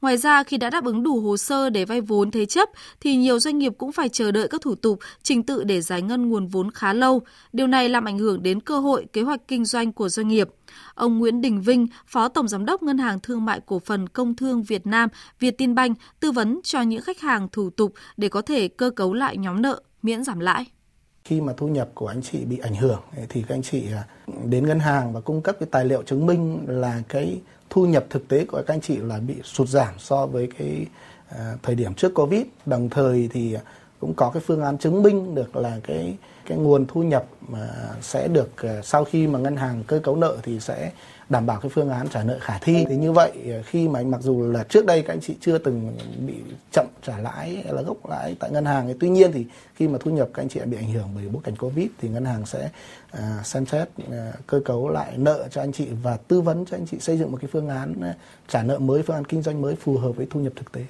Speaker 30: Ngoài ra, khi đã đáp ứng đủ hồ sơ để vay vốn thế chấp, thì nhiều doanh nghiệp cũng phải chờ đợi các thủ tục, trình tự để giải ngân nguồn vốn khá lâu. Điều này làm ảnh hưởng đến cơ hội kế hoạch kinh doanh của doanh nghiệp. Ông Nguyễn Đình Vinh, Phó Tổng Giám đốc Ngân hàng Thương mại Cổ phần Công thương Việt Nam, Việt Tin Banh, tư vấn cho những khách hàng thủ tục để có thể cơ cấu lại nhóm nợ, miễn giảm lãi
Speaker 21: khi mà thu nhập của anh chị bị ảnh hưởng thì các anh chị à, đến ngân hàng và cung cấp cái tài liệu chứng minh là cái thu nhập thực tế của các anh chị là bị sụt giảm so với cái à, thời điểm trước Covid. Đồng thời thì à, cũng có cái phương án chứng minh được là cái cái nguồn thu nhập mà sẽ được sau khi mà ngân hàng cơ cấu nợ thì sẽ đảm bảo cái phương án trả nợ khả thi. Thì như vậy ờ, khi mà mặc dù là trước đây các anh chị chưa từng bị chậm trả lãi hay là gốc lãi tại ngân hàng thì tuy nhiên thì khi mà thu nhập các anh chị bị ảnh hưởng bởi bối cảnh covid thì ngân hàng sẽ à, xem xét à, cơ cấu lại nợ cho anh chị và tư vấn cho anh chị xây dựng một cái phương án trả nợ mới phương án kinh doanh mới phù hợp với thu nhập thực tế.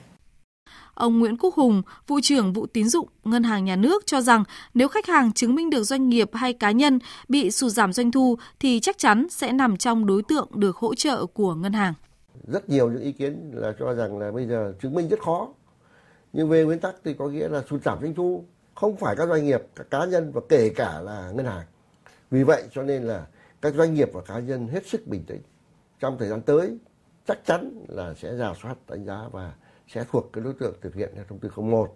Speaker 30: Ông Nguyễn Quốc Hùng, vụ trưởng vụ tín dụng Ngân hàng Nhà nước cho rằng nếu khách hàng chứng minh được doanh nghiệp hay cá nhân bị sụt giảm doanh thu thì chắc chắn sẽ nằm trong đối tượng được hỗ trợ của ngân hàng.
Speaker 32: Rất nhiều những ý kiến là cho rằng là bây giờ chứng minh rất khó. Nhưng về nguyên tắc thì có nghĩa là sụt giảm doanh thu không phải các doanh nghiệp, các cá nhân và kể cả là ngân hàng. Vì vậy cho nên là các doanh nghiệp và cá nhân hết sức bình tĩnh. Trong thời gian tới chắc chắn là sẽ giả soát đánh giá và sẽ thuộc cái đối tượng thực hiện theo thông tư 01.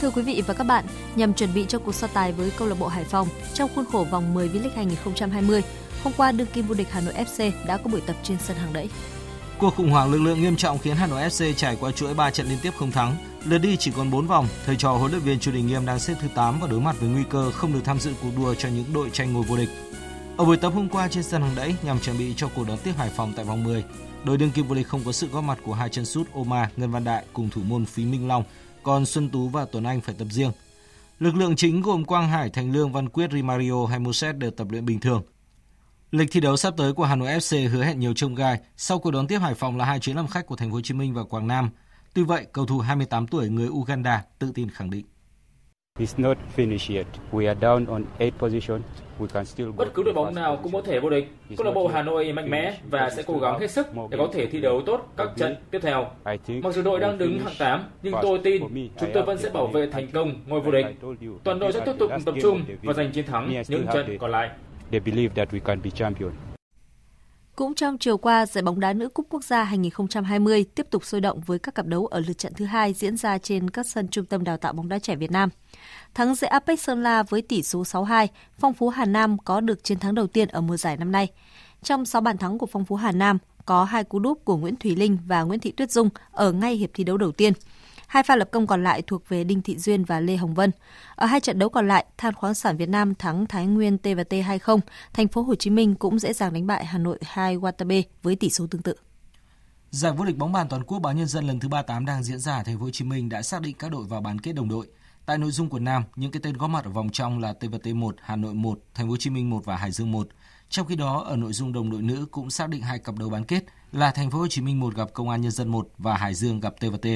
Speaker 33: Thưa quý vị và các bạn, nhằm chuẩn bị cho cuộc so tài với câu lạc bộ Hải Phòng trong khuôn khổ vòng 10 V-League 2020, hôm qua đương kim vô địch Hà Nội FC đã có buổi tập trên sân hàng đẫy.
Speaker 32: Cuộc khủng hoảng lực lượng nghiêm trọng khiến Hà Nội FC trải qua chuỗi 3 trận liên tiếp không thắng. Lượt đi chỉ còn 4 vòng, thầy trò huấn luyện viên Chu Đình Nghiêm đang xếp thứ 8 và đối mặt với nguy cơ không được tham dự cuộc đua cho những đội tranh ngôi vô địch. Ở buổi tập hôm qua trên sân hàng đẫy nhằm chuẩn bị cho cuộc đón tiếp Hải Phòng tại vòng 10, đội đương kim vô địch không có sự góp mặt của hai chân sút Oma, Ngân Văn Đại cùng thủ môn Phí Minh Long, còn Xuân Tú và Tuấn Anh phải tập riêng. Lực lượng chính gồm Quang Hải, Thành Lương, Văn Quyết, Rimario hay Moses đều tập luyện bình thường. Lịch thi đấu sắp tới của Hà Nội FC hứa hẹn nhiều trông gai sau cuộc đón tiếp Hải Phòng là hai chuyến làm khách của Thành phố Hồ Chí Minh và Quảng Nam. Tuy vậy, cầu thủ 28 tuổi người Uganda tự tin khẳng định.
Speaker 34: Bất cứ đội bóng nào cũng có thể vô địch. Câu lạc bộ Hà Nội mạnh mẽ và sẽ cố gắng hết sức để có thể thi đấu tốt các trận tiếp theo. Mặc dù đội đang đứng hạng 8, nhưng tôi tin chúng tôi vẫn sẽ bảo vệ thành công ngôi vô địch. Toàn đội sẽ tiếp tục tập trung và giành chiến thắng những trận còn lại.
Speaker 33: Cũng trong chiều qua, giải bóng đá nữ cúp quốc gia 2020 tiếp tục sôi động với các cặp đấu ở lượt trận thứ hai diễn ra trên các sân trung tâm đào tạo bóng đá trẻ Việt Nam. Thắng dễ Apex Sơn La với tỷ số 6-2, Phong Phú Hà Nam có được chiến thắng đầu tiên ở mùa giải năm nay. Trong 6 bàn thắng của Phong Phú Hà Nam, có hai cú đúp của Nguyễn Thùy Linh và Nguyễn Thị Tuyết Dung ở ngay hiệp thi đấu đầu tiên. Hai pha lập công còn lại thuộc về Đinh Thị Duyên và Lê Hồng Vân. Ở hai trận đấu còn lại, Than khoáng sản Việt Nam thắng Thái Nguyên T&T 2-0, Thành phố Hồ Chí Minh cũng dễ dàng đánh bại Hà Nội 2 Watabe với tỷ số tương tự.
Speaker 32: Giải vô địch bóng bàn toàn quốc báo Nhân dân lần thứ 38 đang diễn ra ở Thành phố Hồ Chí Minh đã xác định các đội vào bán kết đồng đội. Tại nội dung của nam, những cái tên góp mặt ở vòng trong là TVT 1, Hà Nội 1, Thành phố Hồ Chí Minh 1 và Hải Dương 1. Trong khi đó, ở nội dung đồng đội nữ cũng xác định hai cặp đấu bán kết là Thành phố Hồ Chí Minh 1 gặp Công an Nhân dân 1 và Hải Dương gặp TVT.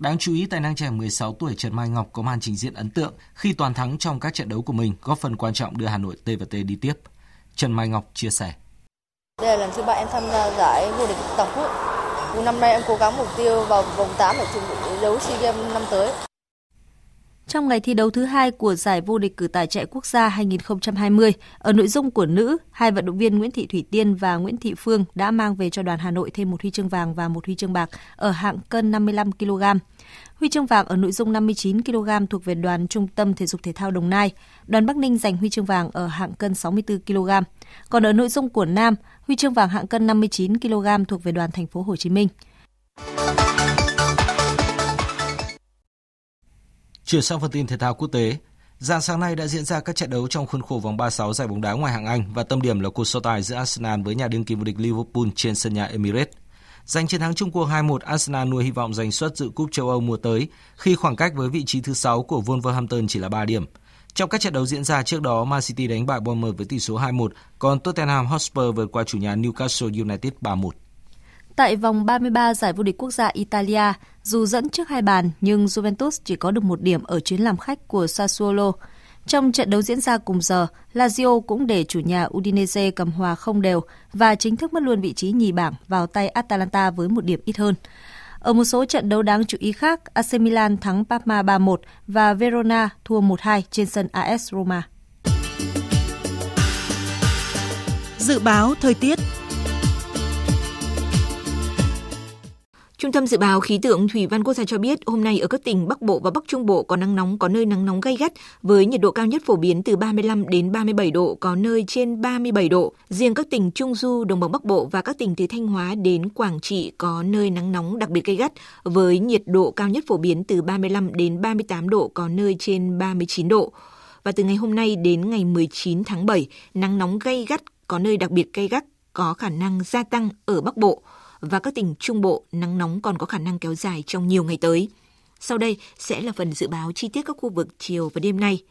Speaker 32: Đáng chú ý, tài năng trẻ 16 tuổi Trần Mai Ngọc có màn trình diễn ấn tượng khi toàn thắng trong các trận đấu của mình, góp phần quan trọng đưa Hà Nội TVT đi tiếp. Trần Mai Ngọc chia sẻ.
Speaker 25: Đây là lần thứ ba em tham gia giải vô địch toàn quốc. Năm nay em cố gắng mục tiêu vào vòng 8 để chuẩn bị đấu SEA Games năm tới.
Speaker 33: Trong ngày thi đấu thứ hai của giải vô địch cử tài chạy quốc gia 2020, ở nội dung của nữ, hai vận động viên Nguyễn Thị Thủy Tiên và Nguyễn Thị Phương đã mang về cho đoàn Hà Nội thêm một huy chương vàng và một huy chương bạc ở hạng cân 55 kg. Huy chương vàng ở nội dung 59 kg thuộc về đoàn Trung tâm Thể dục Thể thao Đồng Nai. Đoàn Bắc Ninh giành huy chương vàng ở hạng cân 64 kg. Còn ở nội dung của nam, huy chương vàng hạng cân 59 kg thuộc về đoàn Thành phố Hồ Chí Minh.
Speaker 32: Chuyển sang phần tin thể thao quốc tế, Dạng sáng nay đã diễn ra các trận đấu trong khuôn khổ vòng 36 giải bóng đá ngoài hạng Anh và tâm điểm là cuộc so tài giữa Arsenal với nhà đương kim vô địch Liverpool trên sân nhà Emirates. Giành chiến thắng chung cuộc 2-1, Arsenal nuôi hy vọng giành suất dự cúp châu Âu mùa tới khi khoảng cách với vị trí thứ 6 của Wolverhampton chỉ là 3 điểm. Trong các trận đấu diễn ra trước đó, Man City đánh bại Bournemouth với tỷ số 2-1, còn Tottenham Hotspur vượt qua chủ nhà Newcastle United 3-1.
Speaker 33: Tại vòng 33 giải vô địch quốc gia Italia, dù dẫn trước hai bàn nhưng Juventus chỉ có được một điểm ở chuyến làm khách của Sassuolo. Trong trận đấu diễn ra cùng giờ, Lazio cũng để chủ nhà Udinese cầm hòa không đều và chính thức mất luôn vị trí nhì bảng vào tay Atalanta với một điểm ít hơn. Ở một số trận đấu đáng chú ý khác, AC Milan thắng Parma 3-1 và Verona thua 1-2 trên sân AS Roma.
Speaker 19: Dự báo thời tiết
Speaker 35: Trung tâm Dự báo Khí tượng Thủy văn Quốc gia cho biết hôm nay ở các tỉnh Bắc Bộ và Bắc Trung Bộ có nắng nóng, có nơi nắng nóng gay gắt với nhiệt độ cao nhất phổ biến từ 35 đến 37 độ, có nơi trên 37 độ. Riêng các tỉnh Trung Du, Đồng bằng Bắc Bộ và các tỉnh từ Thanh Hóa đến Quảng Trị có nơi nắng nóng đặc biệt gay gắt với nhiệt độ cao nhất phổ biến từ 35 đến 38 độ, có nơi trên 39 độ. Và từ ngày hôm nay đến ngày 19 tháng 7, nắng nóng gay gắt có nơi đặc biệt gay gắt có khả năng gia tăng ở Bắc Bộ và các tỉnh Trung Bộ nắng nóng còn có khả năng kéo dài trong nhiều ngày tới. Sau đây sẽ là phần dự báo chi tiết các khu vực chiều và đêm nay.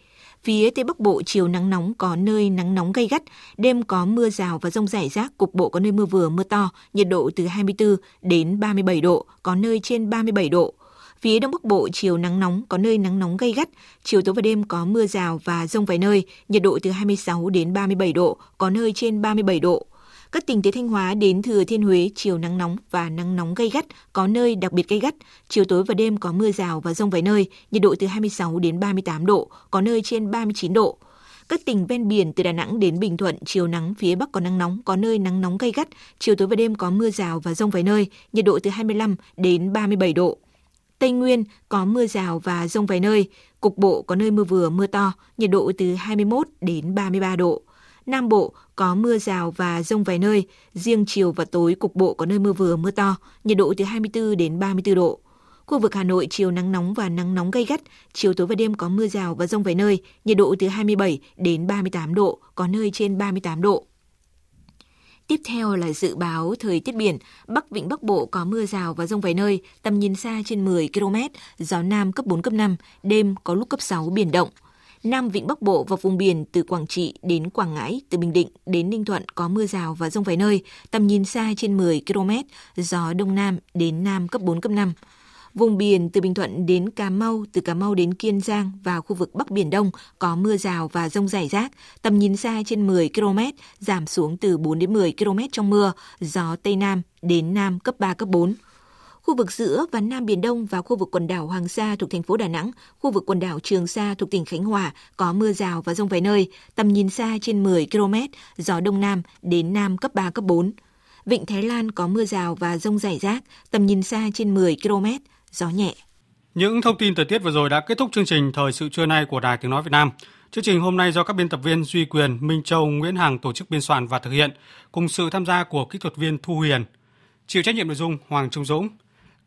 Speaker 35: Phía Tây Bắc Bộ chiều nắng nóng có nơi nắng nóng gay gắt, đêm có mưa rào và rông rải rác, cục bộ có nơi mưa vừa mưa to, nhiệt độ từ 24 đến 37 độ, có nơi trên 37 độ. Phía Đông Bắc Bộ chiều nắng nóng, có nơi nắng nóng gay gắt, chiều tối và đêm có mưa rào và rông vài nơi, nhiệt độ từ 26 đến 37 độ, có nơi trên 37 độ. Các tỉnh từ Thanh Hóa đến Thừa Thiên Huế chiều nắng nóng và nắng nóng gay gắt, có nơi đặc biệt gay gắt. Chiều tối và đêm có mưa rào và rông vài nơi, nhiệt độ từ 26 đến 38 độ, có nơi trên 39 độ. Các tỉnh ven biển từ Đà Nẵng đến Bình Thuận, chiều nắng phía Bắc có nắng nóng, có nơi nắng nóng gay gắt, chiều tối và đêm có mưa rào và rông vài nơi, nhiệt độ từ 25 đến 37 độ. Tây Nguyên có mưa rào và rông vài nơi, cục bộ có nơi mưa vừa mưa to, nhiệt độ từ 21 đến 33 độ. Nam Bộ có mưa rào và rông vài nơi, riêng chiều và tối cục bộ có nơi mưa vừa mưa to, nhiệt độ từ 24 đến 34 độ. Khu vực Hà Nội chiều nắng nóng và nắng nóng gay gắt, chiều tối và đêm có mưa rào và rông vài nơi, nhiệt độ từ 27 đến 38 độ, có nơi trên 38 độ. Tiếp theo là dự báo thời tiết biển. Bắc Vịnh Bắc Bộ có mưa rào và rông vài nơi, tầm nhìn xa trên 10 km, gió Nam cấp 4, cấp 5, đêm có lúc cấp 6, biển động. Nam Vịnh Bắc Bộ và vùng biển từ Quảng Trị đến Quảng Ngãi, từ Bình Định đến Ninh Thuận có mưa rào và rông vài nơi, tầm nhìn xa trên 10 km, gió Đông Nam đến Nam cấp 4, cấp 5. Vùng biển từ Bình Thuận đến Cà Mau, từ Cà Mau đến Kiên Giang và khu vực Bắc Biển Đông có mưa rào và rông rải rác, tầm nhìn xa trên 10 km, giảm xuống từ 4 đến 10 km trong mưa, gió Tây Nam đến Nam cấp 3, cấp 4 khu vực giữa và Nam Biển Đông và khu vực quần đảo Hoàng Sa thuộc thành phố Đà Nẵng, khu vực quần đảo Trường Sa thuộc tỉnh Khánh Hòa có mưa rào và rông vài nơi, tầm nhìn xa trên 10 km, gió Đông Nam đến Nam cấp 3, cấp 4. Vịnh Thái Lan có mưa rào và rông rải rác, tầm nhìn xa trên 10 km, gió nhẹ.
Speaker 1: Những thông tin thời tiết vừa rồi đã kết thúc chương trình Thời sự trưa nay của Đài Tiếng Nói Việt Nam. Chương trình hôm nay do các biên tập viên Duy Quyền, Minh Châu, Nguyễn Hằng tổ chức biên soạn và thực hiện, cùng sự tham gia của kỹ thuật viên Thu Huyền. Chịu trách nhiệm nội dung Hoàng Trung Dũng.